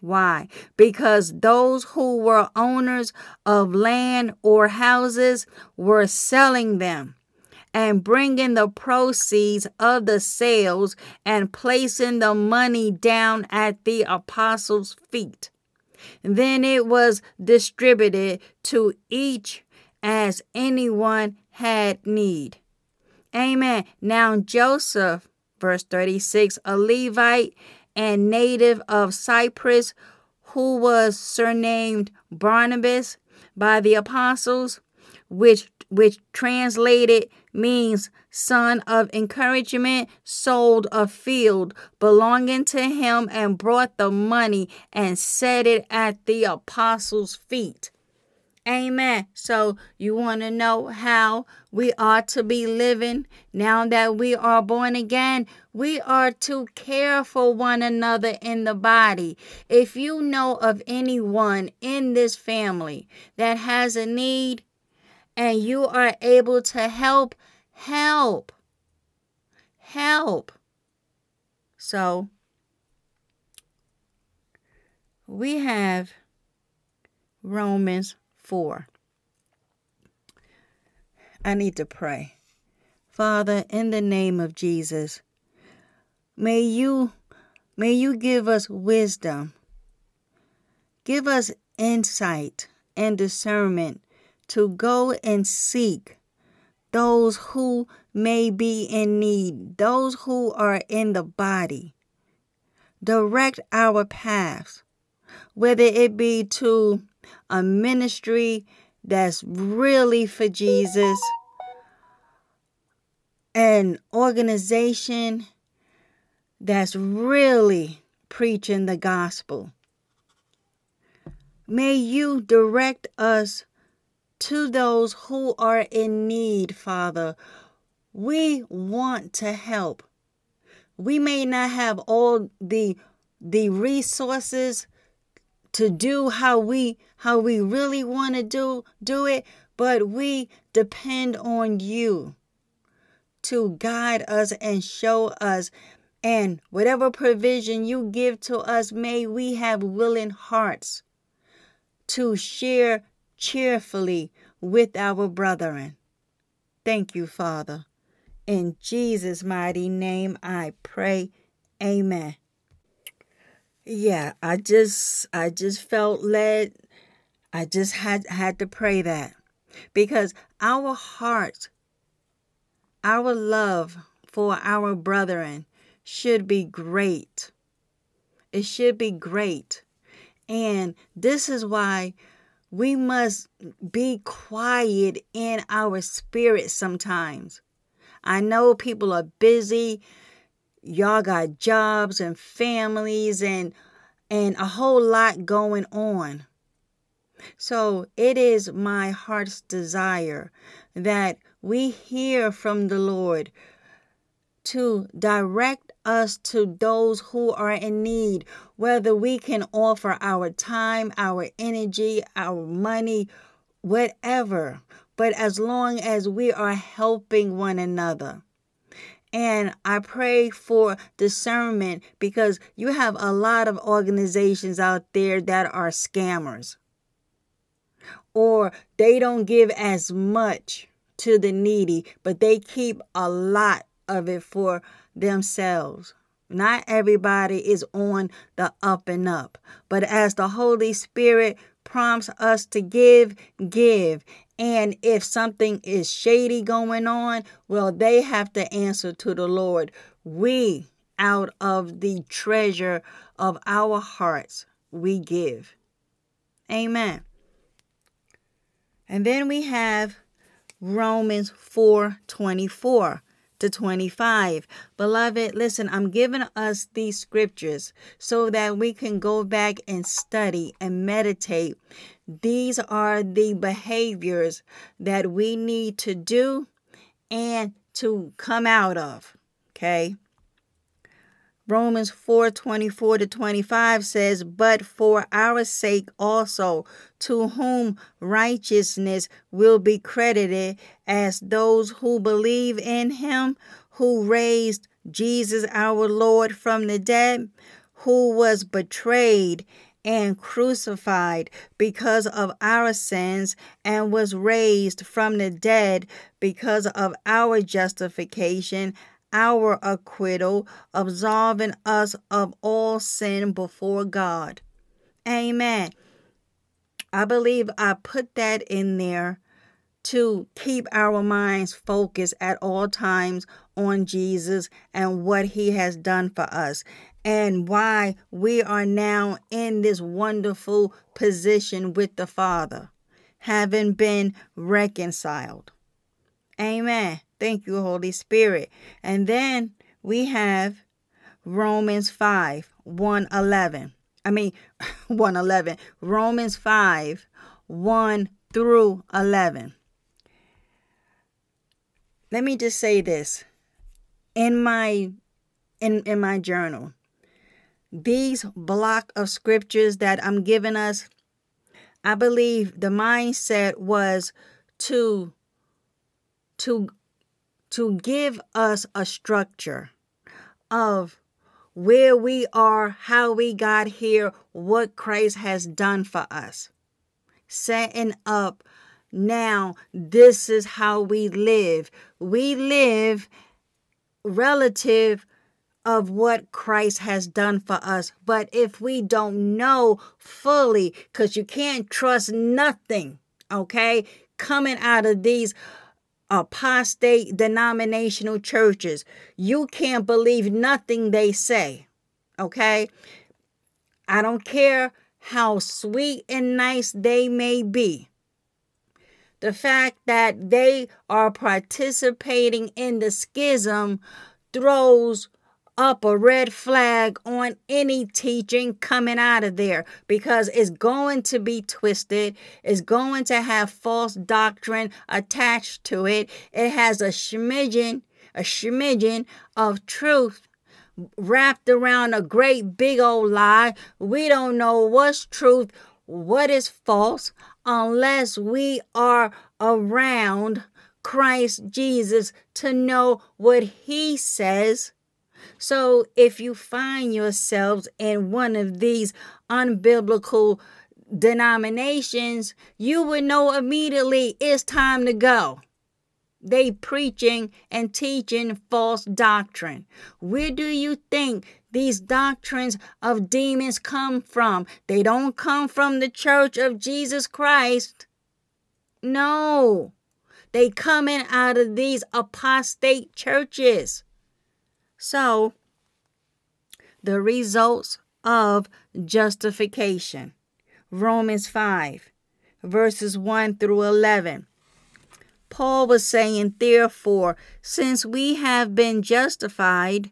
why? Because those who were owners of land or houses were selling them and bringing the proceeds of the sales and placing the money down at the apostles' feet. Then it was distributed to each as anyone had need. Amen. Now Joseph, verse 36, a Levite and native of Cyprus, who was surnamed Barnabas by the apostles, which which translated means son of encouragement, sold a field belonging to him and brought the money and set it at the apostles' feet. Amen. So, you want to know how we are to be living now that we are born again? We are to care for one another in the body. If you know of anyone in this family that has a need and you are able to help, help. Help. So, we have Romans 4. I need to pray. Father, in the name of Jesus, may you may you give us wisdom. Give us insight and discernment to go and seek those who may be in need, those who are in the body. Direct our paths, whether it be to a ministry that's really for Jesus, an organization that's really preaching the gospel. May you direct us to those who are in need, Father. We want to help. We may not have all the the resources to do how we how we really want to do do it, but we depend on you to guide us and show us and whatever provision you give to us, may we have willing hearts to share cheerfully with our brethren. Thank you, Father. In Jesus' mighty name I pray. Amen yeah i just i just felt led. I just had had to pray that because our heart our love for our brethren should be great. It should be great. And this is why we must be quiet in our spirit sometimes. I know people are busy y'all got jobs and families and and a whole lot going on. So it is my heart's desire that we hear from the Lord to direct us to those who are in need, whether we can offer our time, our energy, our money, whatever. But as long as we are helping one another. And I pray for discernment because you have a lot of organizations out there that are scammers. Or they don't give as much to the needy, but they keep a lot of it for themselves. Not everybody is on the up and up. But as the Holy Spirit prompts us to give, give. And if something is shady going on, well, they have to answer to the Lord. We, out of the treasure of our hearts, we give. Amen. And then we have Romans 4 24 to 25. Beloved, listen, I'm giving us these scriptures so that we can go back and study and meditate. These are the behaviors that we need to do and to come out of. Okay. Romans 4 24 to 25 says, But for our sake also, to whom righteousness will be credited as those who believe in him who raised Jesus our Lord from the dead, who was betrayed and crucified because of our sins and was raised from the dead because of our justification our acquittal, absolving us of all sin before God. Amen. I believe I put that in there to keep our minds focused at all times on Jesus and what he has done for us and why we are now in this wonderful position with the Father, having been reconciled. Amen. Thank you, Holy Spirit. And then we have Romans 5 111. I mean, 111. Romans 5 1 through 11. Let me just say this. In my in, in my journal, these block of scriptures that I'm giving us, I believe the mindset was to to to give us a structure of where we are, how we got here, what Christ has done for us. Setting up now, this is how we live. We live relative of what Christ has done for us. But if we don't know fully, because you can't trust nothing, okay, coming out of these apostate denominational churches. You can't believe nothing they say. Okay? I don't care how sweet and nice they may be. The fact that they are participating in the schism throws up a red flag on any teaching coming out of there because it's going to be twisted. It's going to have false doctrine attached to it. It has a smidgen, a smidgen of truth wrapped around a great big old lie. We don't know what's truth, what is false, unless we are around Christ Jesus to know what he says so if you find yourselves in one of these unbiblical denominations, you would know immediately it's time to go. They preaching and teaching false doctrine. Where do you think these doctrines of demons come from? They don't come from the church of Jesus Christ. No. They coming out of these apostate churches. So, the results of justification. Romans 5, verses 1 through 11. Paul was saying, Therefore, since we have been justified,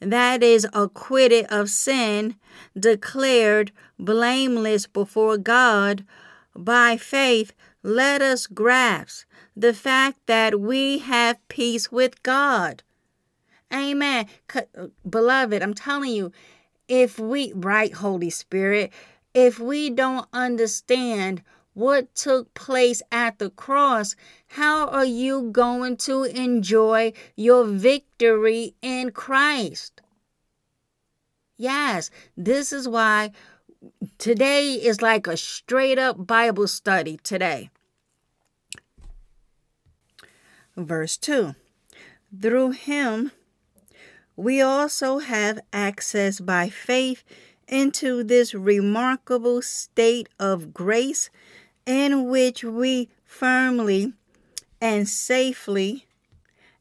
that is, acquitted of sin, declared blameless before God, by faith, let us grasp the fact that we have peace with God Amen. Uh, beloved, I'm telling you, if we, right, Holy Spirit, if we don't understand what took place at the cross, how are you going to enjoy your victory in Christ? Yes, this is why today is like a straight up Bible study today. Verse 2 Through him, we also have access by faith into this remarkable state of grace in which we firmly and safely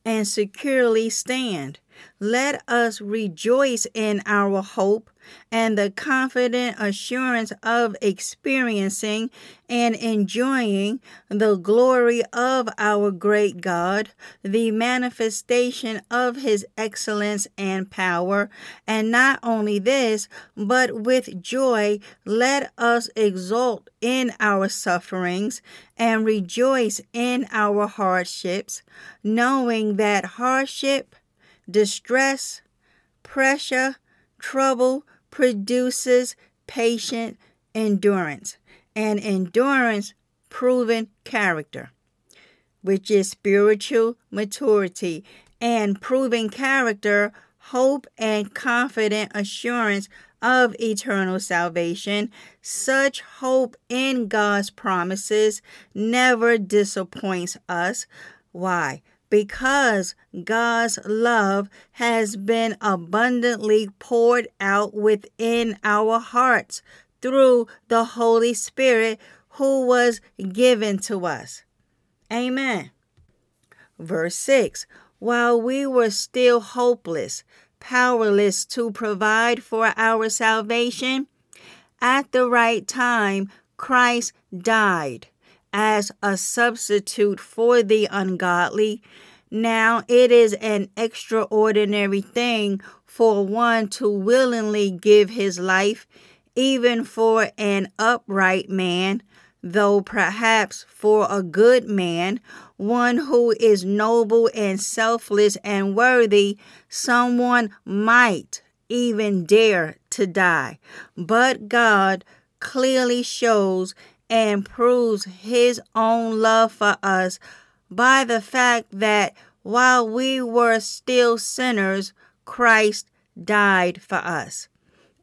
and securely stand. Let us rejoice in our hope and the confident assurance of experiencing and enjoying the glory of our great God, the manifestation of his excellence and power. And not only this, but with joy, let us exult in our sufferings and rejoice in our hardships, knowing that hardship, distress, pressure, trouble, produces patient endurance, and endurance proven character, which is spiritual maturity, and proven character, hope, and confident assurance of eternal salvation. Such hope in God's promises never disappoints us. Why? Because God's love has been abundantly poured out within our hearts through the Holy Spirit who was given to us. Amen. Verse 6 While we were still hopeless, powerless to provide for our salvation, at the right time, Christ died as a substitute for the ungodly. Now it is an extraordinary thing for one to willingly give his life, even for an upright man, though perhaps for a good man, one who is noble and selfless and worthy, someone might even dare to die. But God clearly shows and proves his own love for us by the fact that while we were still sinners, Christ died for us.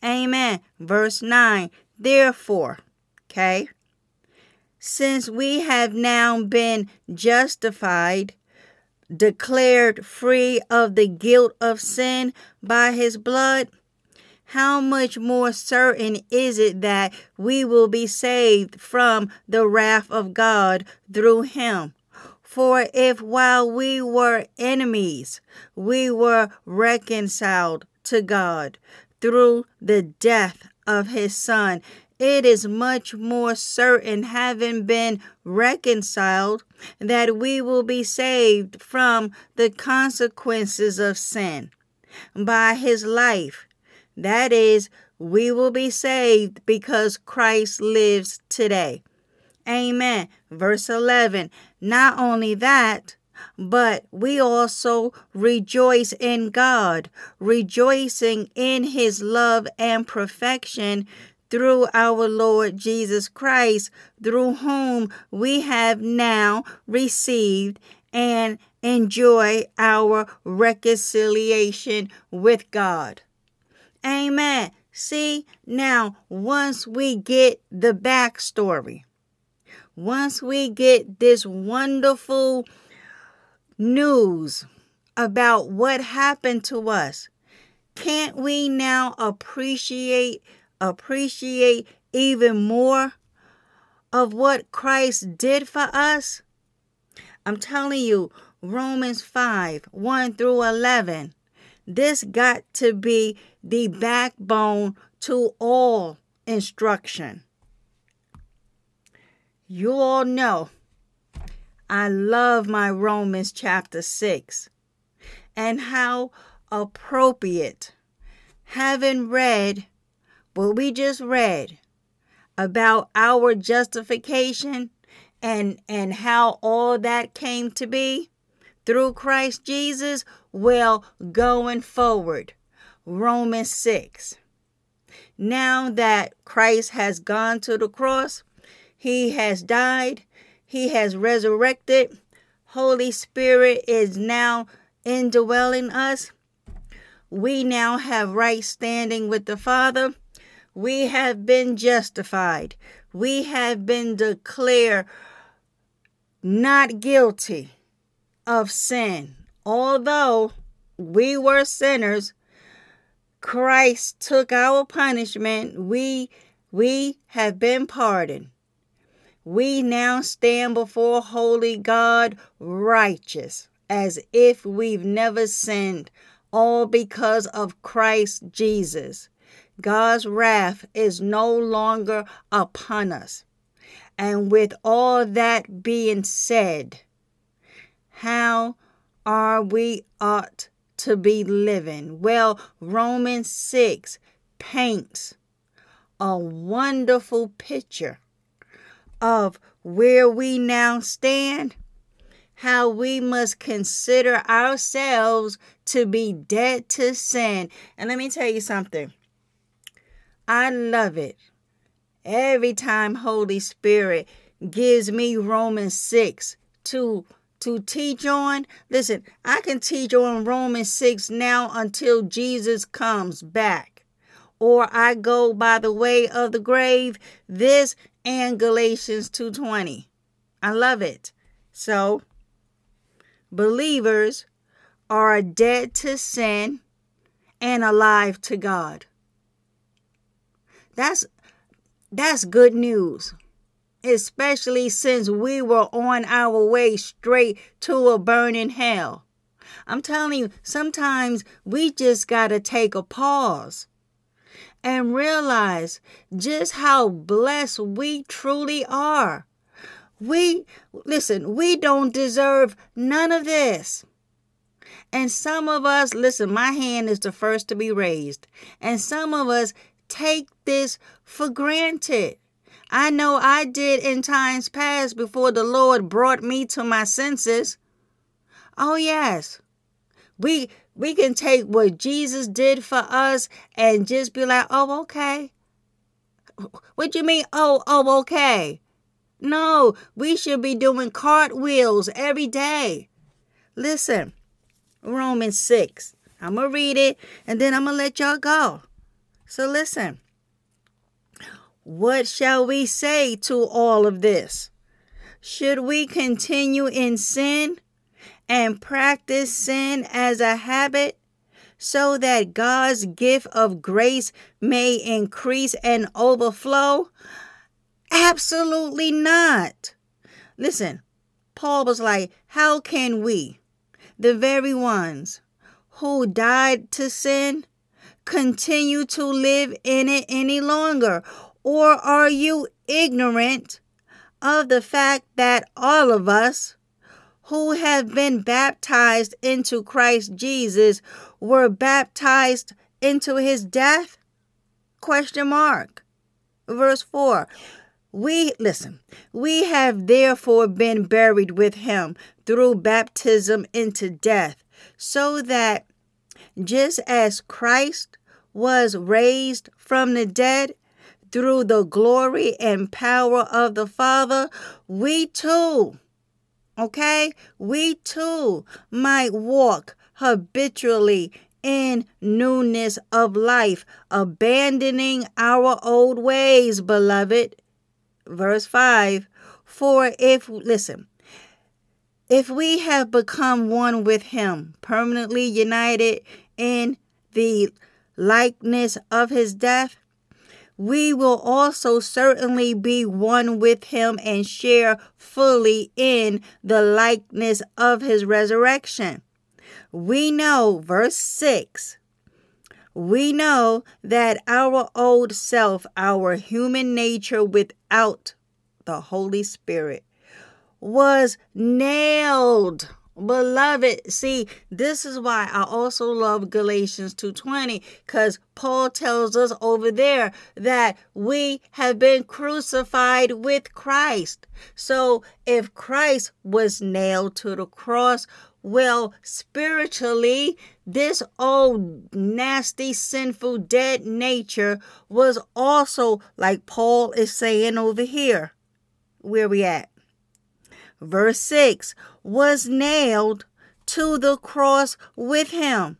Amen. Verse 9. Therefore, okay, since we have now been justified, declared free of the guilt of sin by his blood, how much more certain is it that we will be saved from the wrath of God through him? For if while we were enemies, we were reconciled to God through the death of his Son, it is much more certain, having been reconciled, that we will be saved from the consequences of sin by his life that is, we will be saved because Christ lives today. Amen. Verse 11. Not only that, but we also rejoice in God, rejoicing in his love and perfection through our Lord Jesus Christ, through whom we have now received and enjoy our reconciliation with God. Amen. See, now, once we get the backstory, once we get this wonderful news about what happened to us, can't we now appreciate appreciate even more of what Christ did for us? I'm telling you, Romans 5 1 through 11 this got to be the backbone to all instruction. You all know I love my Romans chapter 6 and how appropriate, having read what we just read about our justification and and how all that came to be through Christ Jesus, well, going forward, Romans 6. Now that Christ has gone to the cross, he has died, he has resurrected, Holy Spirit is now indwelling us. We now have right standing with the Father. We have been justified. We have been declared not guilty of sin although we were sinners, Christ took our punishment. We we have been pardoned. We now stand before holy God righteous as if we've never sinned, all because of Christ Jesus. God's wrath is no longer upon us. And with all that being said, how are we ought to be living? Well, Romans 6 paints a wonderful picture of where we now stand, how we must consider ourselves to be dead to sin. And let me tell you something. I love it. Every time Holy Spirit gives me Romans 6 to to teach on. Listen, I can teach on Romans 6 now until Jesus comes back. Or I go by the way of the grave, this and Galatians 2:20. I love it. So, believers are dead to sin and alive to God. That's that's good news especially since we were on our way straight to a burning hell. I'm telling you, sometimes we just got to take a pause and realize just how blessed we truly are. We, listen, we don't deserve none of this. And some of us, listen, my hand is the first to be raised. And some of us take this for granted. I know I did in times past before the Lord brought me to my senses. Oh yes. We we can take what Jesus did for us and just be like, "Oh, okay." What you mean? Oh, oh, okay. No, we should be doing cartwheels every day. Listen, Romans 6. I'm going to read it and then I'm going to let y'all go. So listen. What shall we say to all of this? Should we continue in sin and practice sin as a habit so that God's gift of grace may increase and overflow? Absolutely not. Listen, Paul was like, How can we, the very ones who died to sin, continue to live in it any longer? Or are you ignorant of the fact that all of us who have been baptized into Christ Jesus were baptized into his death? Question mark. Verse 4. We listen, we have therefore been buried with him through baptism into death, so that just as Christ was raised from the dead through the glory and power of the Father, we too, okay, we too might walk habitually in newness of life, abandoning our old ways, beloved. Verse 5 For if, listen, if we have become one with Him, permanently united in the likeness of His death, we will also certainly be one with him and share fully in the likeness of his resurrection. We know, verse 6, we know that our old self, our human nature without the Holy Spirit, was nailed Beloved, see, this is why I also love Galatians 2:20 cuz Paul tells us over there that we have been crucified with Christ. So, if Christ was nailed to the cross, well, spiritually, this old nasty sinful dead nature was also like Paul is saying over here. Where we at? Verse 6, was nailed to the cross with him.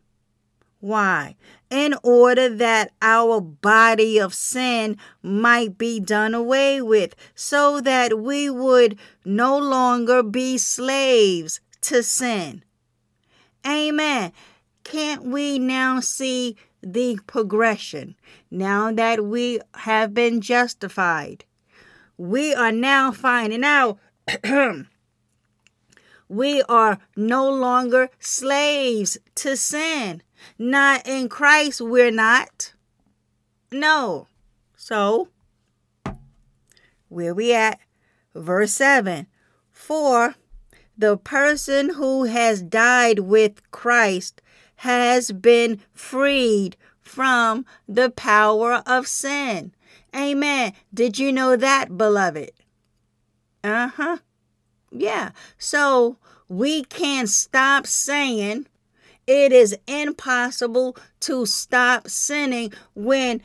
Why? In order that our body of sin might be done away with, so that we would no longer be slaves to sin. Amen. can't we now see the progression? Now that we have been justified, we are now finding out we are no longer slaves to sin. Not in Christ, we're not. No. So, where we at? Verse 7 For the person who has died with Christ has been freed from the power of sin. Amen. Did you know that, beloved? Uh huh. Yeah. So we can't stop saying it is impossible to stop sinning when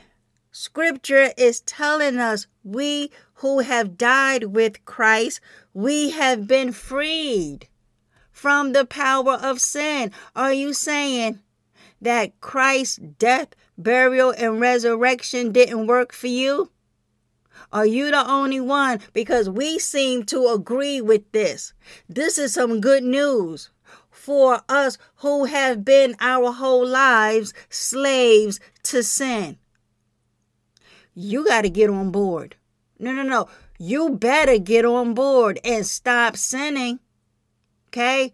scripture is telling us we who have died with Christ, we have been freed from the power of sin. Are you saying that Christ's death, burial, and resurrection didn't work for you? Are you the only one? Because we seem to agree with this. This is some good news for us who have been our whole lives slaves to sin. You got to get on board. No, no, no. You better get on board and stop sinning. Okay?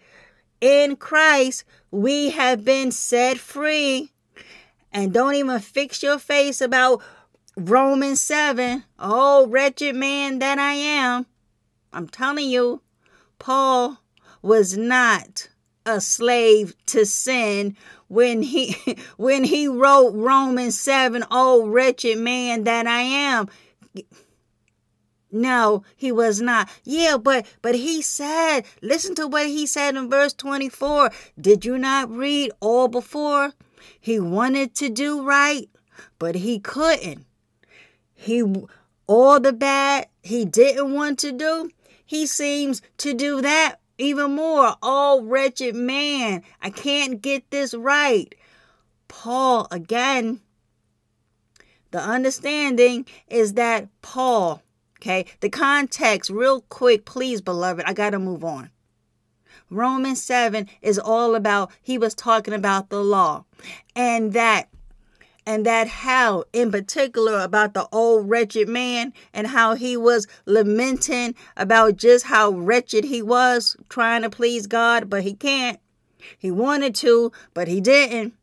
In Christ, we have been set free. And don't even fix your face about Romans 7. Oh, wretched man that I am. I'm telling you, Paul was not a slave to sin when he when he wrote Romans 7, oh wretched man that I am. No, he was not. Yeah, but but he said, listen to what he said in verse 24. Did you not read all before? He wanted to do right, but he couldn't. He all the bad he didn't want to do, he seems to do that even more. Oh, wretched man, I can't get this right. Paul, again, the understanding is that Paul Okay, the context, real quick, please, beloved. I got to move on. Romans 7 is all about, he was talking about the law and that and that how in particular about the old wretched man and how he was lamenting about just how wretched he was trying to please God but he can't he wanted to but he didn't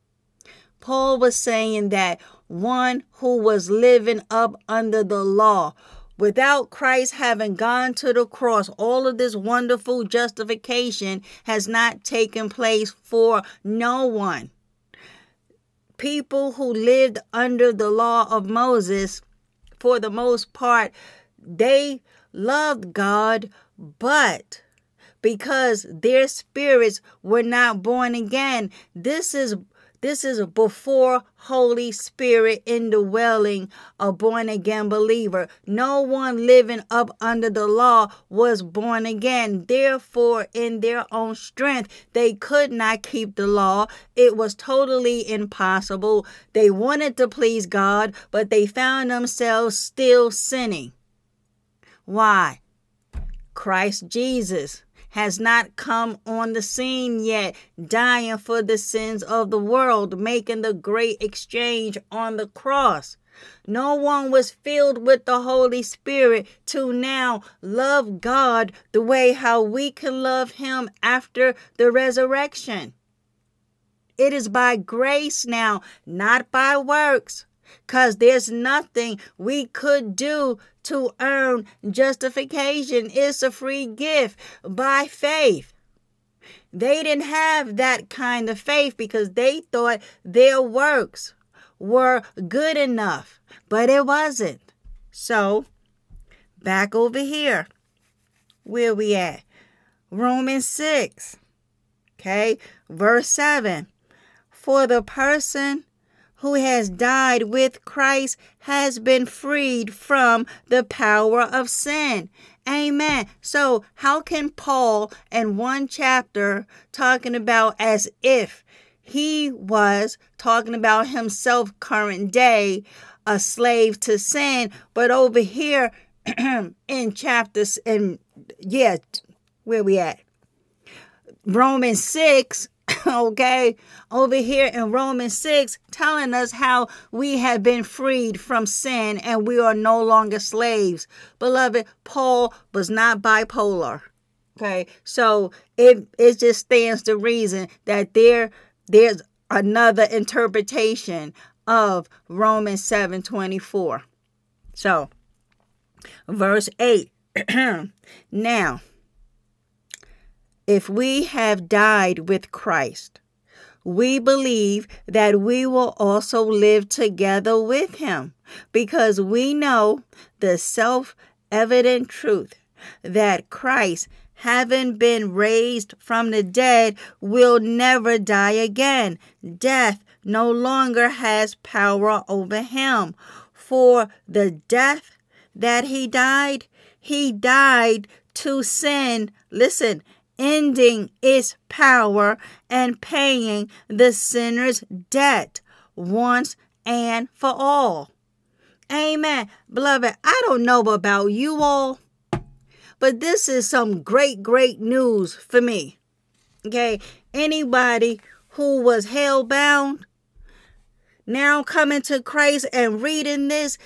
Paul was saying that one who was living up under the law Without Christ having gone to the cross, all of this wonderful justification has not taken place for no one. People who lived under the law of Moses, for the most part, they loved God, but because their spirits were not born again, this is this is before Holy Spirit indwelling a born again believer. No one living up under the law was born again. Therefore, in their own strength, they could not keep the law. It was totally impossible. They wanted to please God, but they found themselves still sinning. Why? Christ Jesus has not come on the scene yet, dying for the sins of the world, making the great exchange on the cross. No one was filled with the Holy Spirit to now love God the way how we can love him after the resurrection. It is by grace now, not by works because there's nothing we could do to earn justification. It's a free gift by faith. They didn't have that kind of faith because they thought their works were good enough, but it wasn't. So, back over here, where we at? Romans 6, okay, verse 7. For the person who has died with Christ has been freed from the power of sin. Amen. So, how can Paul, in one chapter, talking about as if he was talking about himself, current day, a slave to sin, but over here in chapters, and yeah, where we at? Romans 6, okay? Over here in Romans 6, telling us how we have been freed from sin and we are no longer slaves. Beloved, Paul was not bipolar. Okay, so it it just stands to reason that there there's another interpretation of Romans 7 24. So, verse 8. now, if we have died with Christ, we believe that we will also live together with him because we know the self evident truth that Christ having been raised from the dead, will never die again. Death no longer has power over him. For the death that he died, he died to sin. Listen, ending its power and paying the sinner's debt once and for all. Amen. Beloved, I don't know about you all, but this is some great, great news for me. Okay. Anybody who was hell bound now coming to Christ and reading this,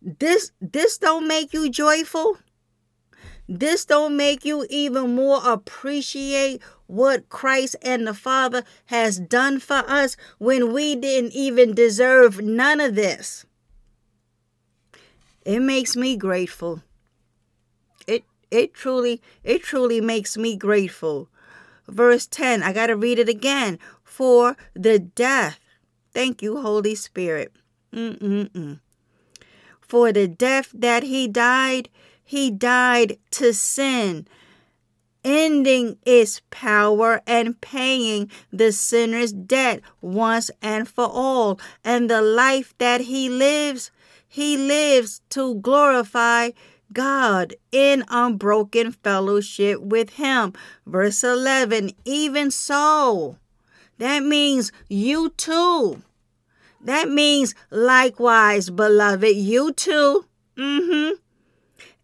this this don't make you joyful. This don't make you even more appreciate what Christ and the Father has done for us when we didn't even deserve none of this. It makes me grateful it it truly it truly makes me grateful verse 10 i got to read it again for the death thank you holy spirit Mm-mm-mm. for the death that he died he died to sin ending its power and paying the sinner's debt once and for all and the life that he lives he lives to glorify God in unbroken fellowship with Him. Verse 11, even so. That means you too. That means likewise, beloved, you too. Mm-hmm.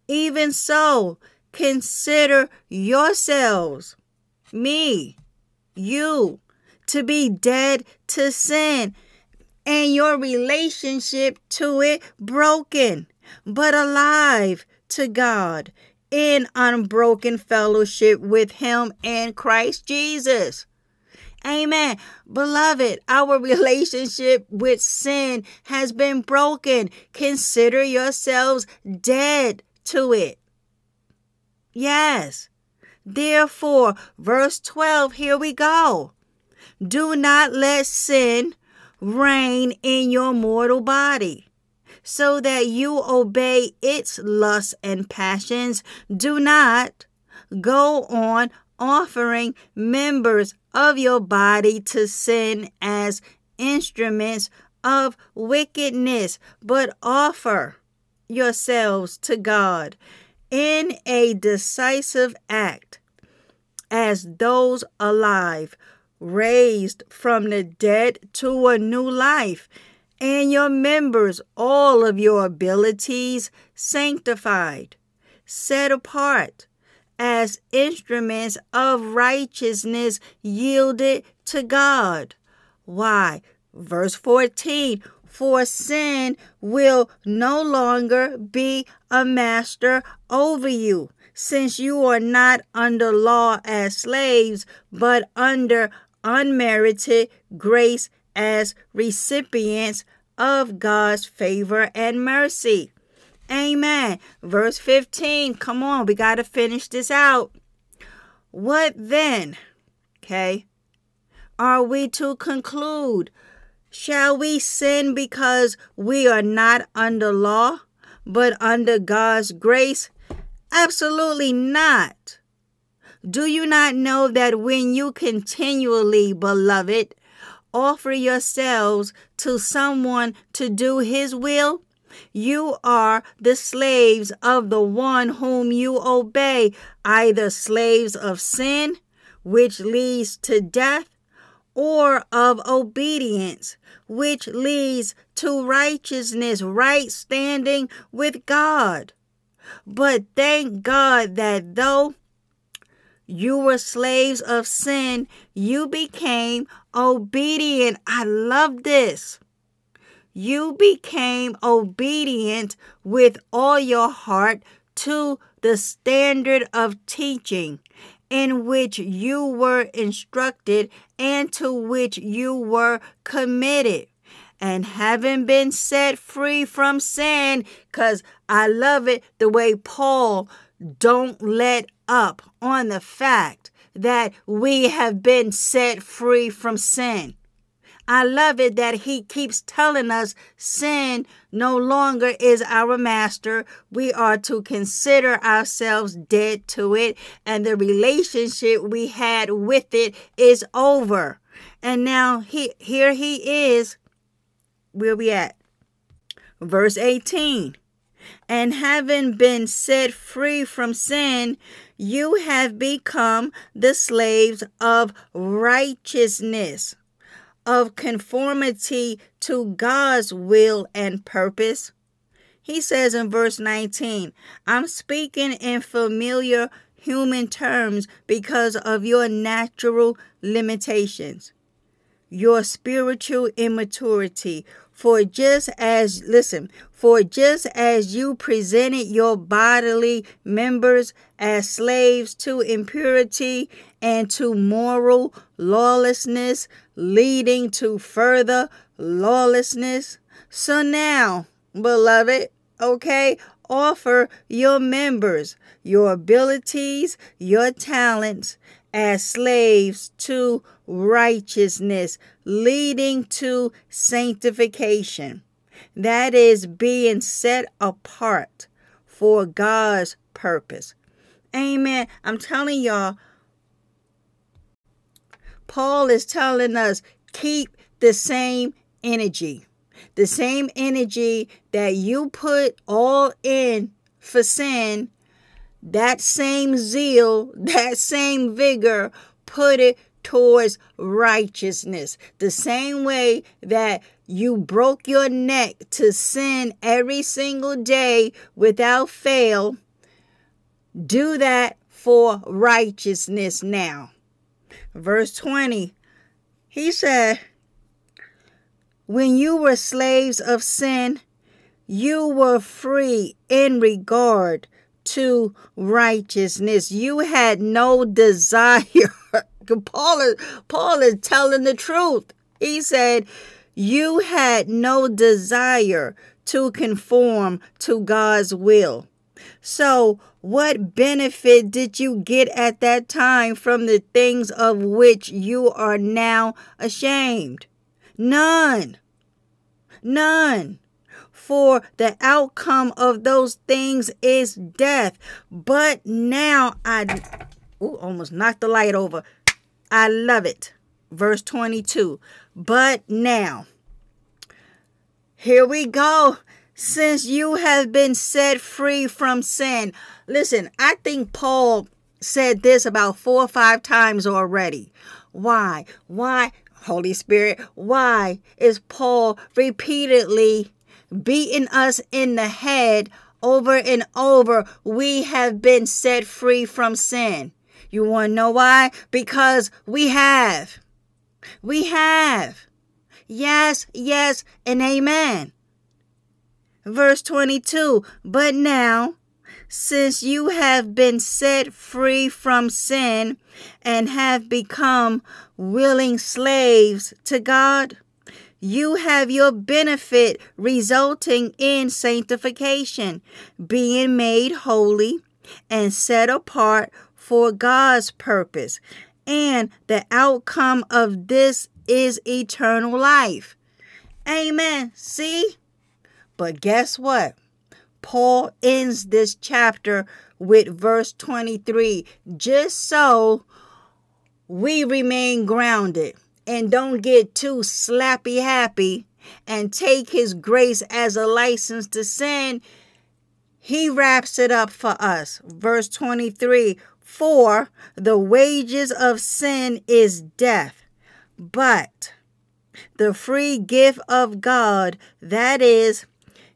Even so, consider yourselves, me, you, to be dead to sin and your relationship to it broken, but alive to God in unbroken fellowship with Him and Christ Jesus. Amen. Beloved, our relationship with sin has been broken. Consider yourselves dead to it. Yes. Therefore, verse 12, here we go. Do not let sin reign in your mortal body so that you obey its lusts and passions. Do not go on offering members of your body to sin as instruments of wickedness, but offer yourselves to God in a decisive act as those alive, raised from the dead to a new life and your members all of your abilities sanctified, set apart as instruments of righteousness yielded to God. Why? Verse 14 For sin will no longer be a master over you, since you are not under law as slaves, but under unmerited grace as recipients of God's favor and mercy. Amen. Verse 15. Come on, we got to finish this out. What then? Okay. Are we to conclude? Shall we sin because we are not under law, but under God's grace? Absolutely not. Do you not know that when you continually, beloved, offer yourselves to someone to do his will, you are the slaves of the one whom you obey, either slaves of sin, which leads to death, or of obedience, which leads to righteousness, right standing with God. But thank God that though you were slaves of sin, you became obedient. I love this. You became obedient with all your heart to the standard of teaching in which you were instructed and to which you were committed. And having been set free from sin, because I love it the way Paul don't let up on the fact that we have been set free from sin. I love it that he keeps telling us sin no longer is our master. We are to consider ourselves dead to it, and the relationship we had with it is over. And now he, here he is. Where we at? Verse 18. And having been set free from sin, you have become the slaves of righteousness of conformity to God's will and purpose. He says in verse 19, I'm speaking in familiar human terms because of your natural limitations, your spiritual immaturity. For just as, listen, for just as you presented your bodily members as slaves to impurity and to moral lawlessness, leading to further lawlessness. So now, beloved, okay, offer your members, your abilities, your talents as slaves to righteousness, leading to sanctification. That is being set apart for God's purpose. Amen. I'm telling y'all, Paul is telling us keep the same energy. The same energy that you put all in for sin, that same zeal, that same vigor, put it towards righteousness. The same way that you broke your neck to sin every single day without fail, do that for righteousness now verse 20, he said, When you were slaves of sin, you were free in regard to righteousness. You had no desire. Paul is, Paul is telling the truth. He said, You had no desire to conform to God's will. So, what benefit did you get at that time from the things of which you are now ashamed? None. None. For the outcome of those things is death. But now I ooh, almost knocked the light over. I love it. Verse 22. But now, here we go since you have been set free from sin. Listen, I think Paul said this about four or five times already. Why? Why, Holy Spirit, why is Paul repeatedly beating us in the head over and over? We have been set free from sin. You want to know why? Because we have. We have. Yes, yes, and amen. Verse 22 But now, since you have been set free from sin and have become willing slaves to God, you have your benefit resulting in sanctification, being made holy and set apart for God's purpose. And the outcome of this is eternal life. Amen. See? But guess what? Paul ends this chapter with verse 23 just so we remain grounded and don't get too slappy happy and take his grace as a license to sin. He wraps it up for us. Verse 23 For the wages of sin is death, but the free gift of God, that is,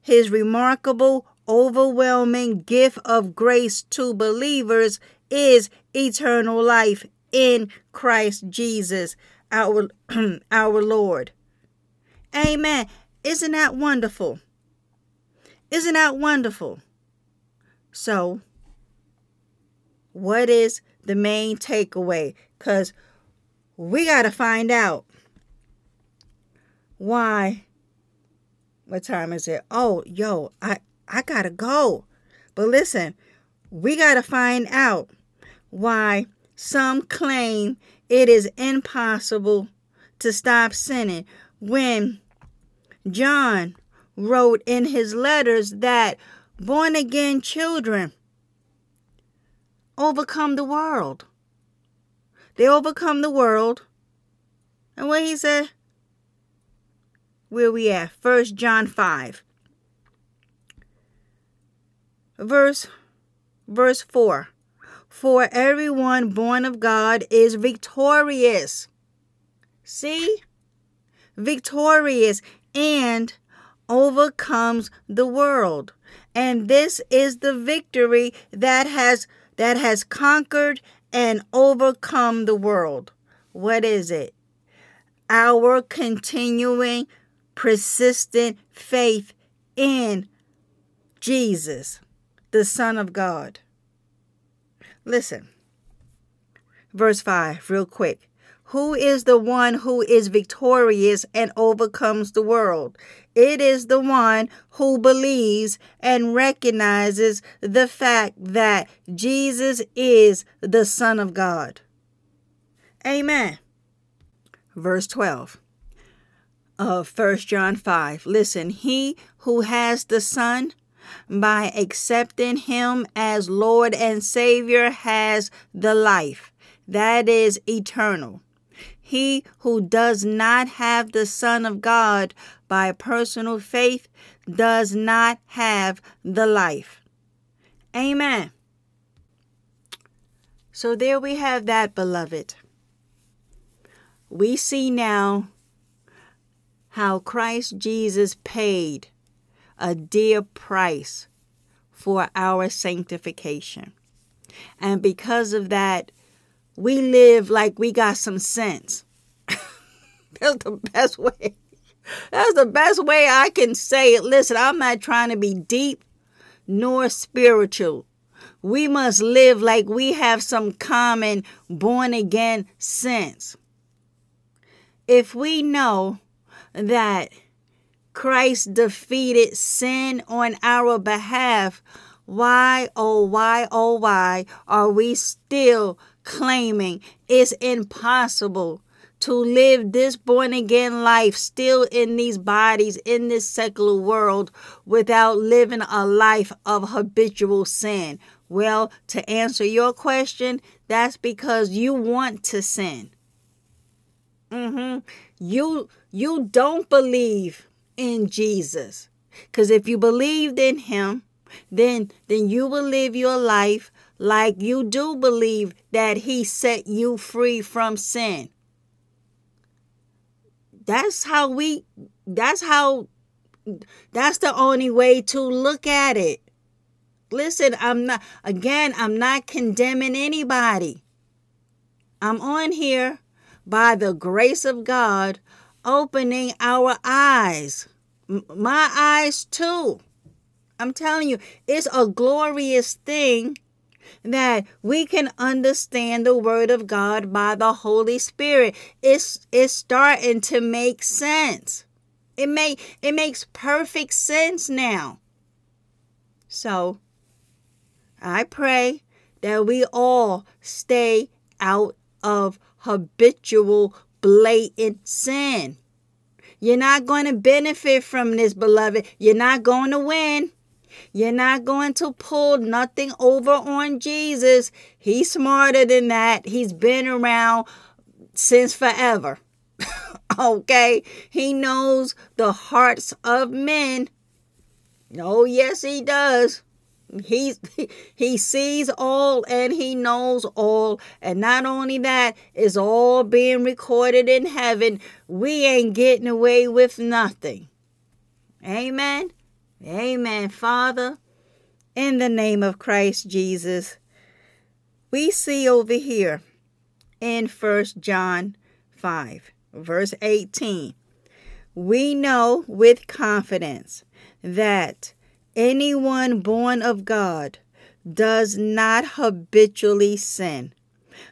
his remarkable, overwhelming gift of grace to believers is eternal life in Christ Jesus, our, our Lord. Amen. Isn't that wonderful? Isn't that wonderful? So, what is the main takeaway? Because we got to find out why. What time is it? Oh, yo, I, I got to go. But listen, we got to find out why some claim it is impossible to stop sinning when John wrote in his letters that born again children overcome the world. They overcome the world. And what he said? Where we at? First John 5. Verse verse 4. For everyone born of God is victorious. See? Victorious and overcomes the world. And this is the victory that has that has conquered and overcome the world. What is it? Our continuing persistent faith in Jesus, the Son of God. Listen, verse 5, real quick. Who is the one who is victorious and overcomes the world? It is the one who believes and recognizes the fact that Jesus is the Son of God. Amen. Verse 12 of 1 John 5. Listen, he who has the Son, by accepting him as Lord and Savior, has the life that is eternal. He who does not have the Son of God by personal faith does not have the life. Amen. So there we have that, beloved. We see now how Christ Jesus paid a dear price for our sanctification. And because of that, we live like we got some sense. That's the best way. That's the best way I can say it. Listen, I'm not trying to be deep nor spiritual. We must live like we have some common born again sense. If we know that Christ defeated sin on our behalf, why, oh, why, oh, why are we still claiming it's impossible to live this born again life still in these bodies in this secular world without living a life of habitual sin? Well, to answer your question, that's because you want to sin. Mm-hmm. You you don't believe in Jesus. Because if you believed in him, then then you will live your life like you do believe that he set you free from sin. That's how we that's how that's the only way to look at it. Listen, I'm not again, I'm not condemning anybody. I'm on here by the grace of God opening our eyes. My eyes too. I'm telling you, it's a glorious thing that we can understand the word of God by the Holy Spirit. It's it's starting to make sense. It may it makes perfect sense now. So I pray that we all stay out of habitual blatant sin. You're not going to benefit from this, beloved. You're not going to win. You're not going to pull nothing over on Jesus. He's smarter than that. He's been around since forever. okay? He knows the hearts of men. Oh, yes, he does. He's he sees all and he knows all. And not only that, is all being recorded in heaven. We ain't getting away with nothing. Amen. Amen, Father. In the name of Christ Jesus, we see over here in First John 5, verse 18, we know with confidence that anyone born of God does not habitually sin,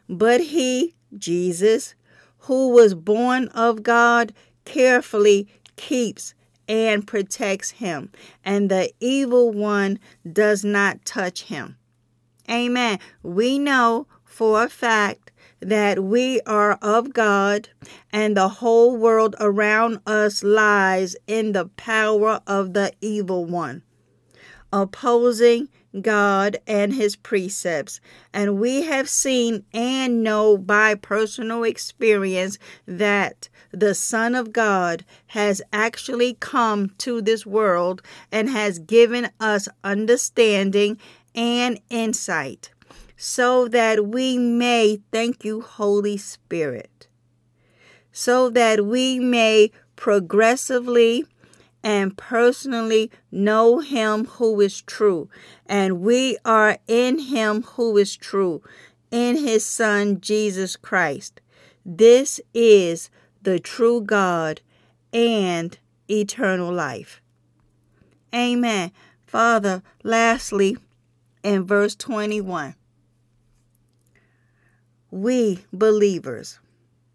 but he, Jesus, who was born of God, carefully keeps and protects him, and the evil one does not touch him. Amen. We know for a fact that we are of God and the whole world around us lies in the power of the evil one, opposing God and his precepts. And we have seen and know by personal experience that the Son of God has actually come to this world and has given us understanding and insight so that we may, thank you, Holy Spirit, so that we may progressively and personally know Him who is true. And we are in Him who is true, in His Son, Jesus Christ. This is the true God and eternal life. Amen. Father, lastly, in verse 21 we believers,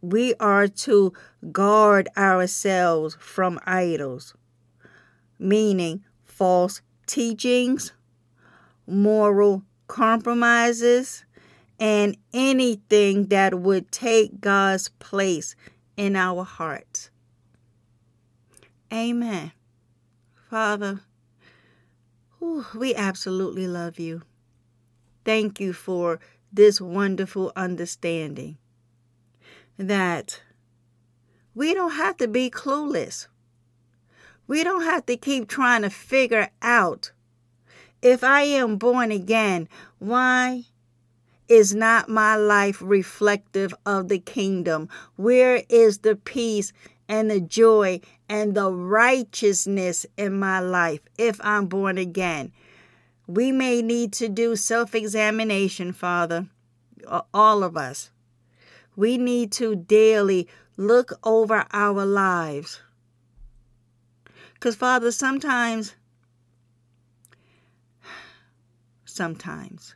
we are to guard ourselves from idols, meaning false teachings, moral compromises, and anything that would take God's place in our hearts. Amen. Father, whew, we absolutely love you. Thank you for this wonderful understanding that we don't have to be clueless. We don't have to keep trying to figure out if I am born again, why is not my life reflective of the kingdom? Where is the peace and the joy and the righteousness in my life if I'm born again? We may need to do self examination, Father, all of us. We need to daily look over our lives. Because, Father, sometimes, sometimes,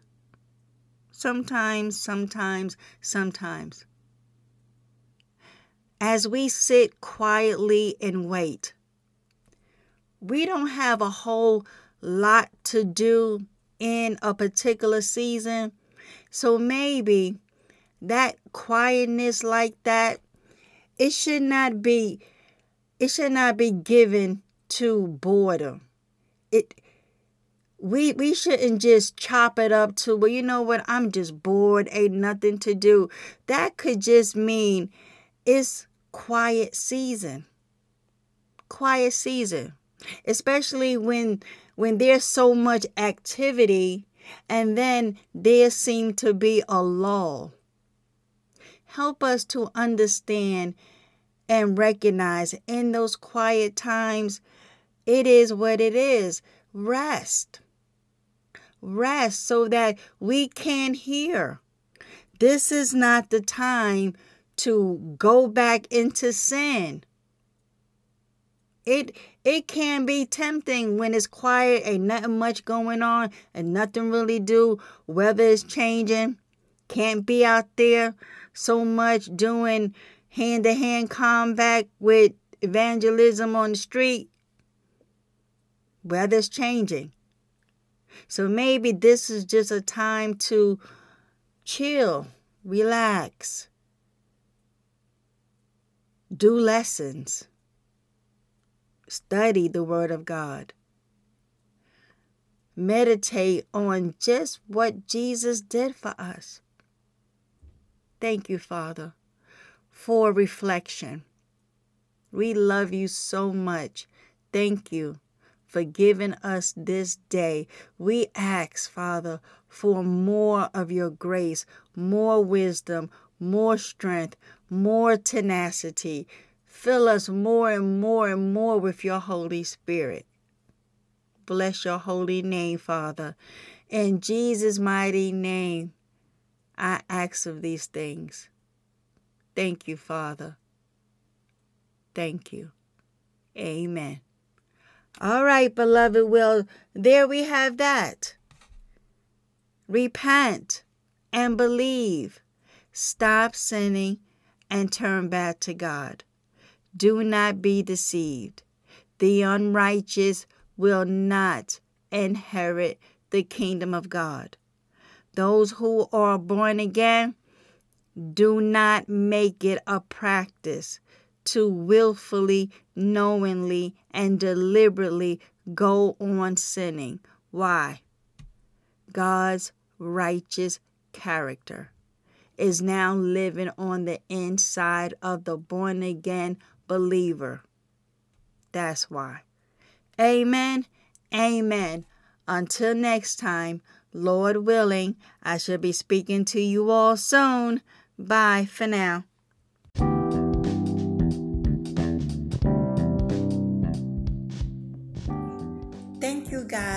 sometimes, sometimes, sometimes, as we sit quietly and wait, we don't have a whole lot to do in a particular season. So maybe that quietness like that, it should not be it should not be given to boredom. It we we shouldn't just chop it up to well you know what? I'm just bored. Ain't nothing to do. That could just mean it's quiet season. Quiet season. Especially when when there's so much activity and then there seem to be a lull. Help us to understand and recognize in those quiet times, it is what it is. Rest. Rest so that we can hear. This is not the time to go back into sin. It it can be tempting when it's quiet, ain't nothing much going on, and nothing really do. Weather is changing. Can't be out there so much doing hand to hand combat with evangelism on the street. Weather's changing. So maybe this is just a time to chill, relax, do lessons Study the Word of God. Meditate on just what Jesus did for us. Thank you, Father, for reflection. We love you so much. Thank you for giving us this day. We ask, Father, for more of your grace, more wisdom, more strength, more tenacity. Fill us more and more and more with your Holy Spirit. Bless your holy name, Father. In Jesus' mighty name, I ask of these things. Thank you, Father. Thank you. Amen. All right, beloved. Well, there we have that. Repent and believe. Stop sinning and turn back to God. Do not be deceived. The unrighteous will not inherit the kingdom of God. Those who are born again, do not make it a practice to willfully, knowingly, and deliberately go on sinning. Why? God's righteous character is now living on the inside of the born again believer. That's why. Amen. Amen. Until next time, Lord willing, I shall be speaking to you all soon. Bye for now.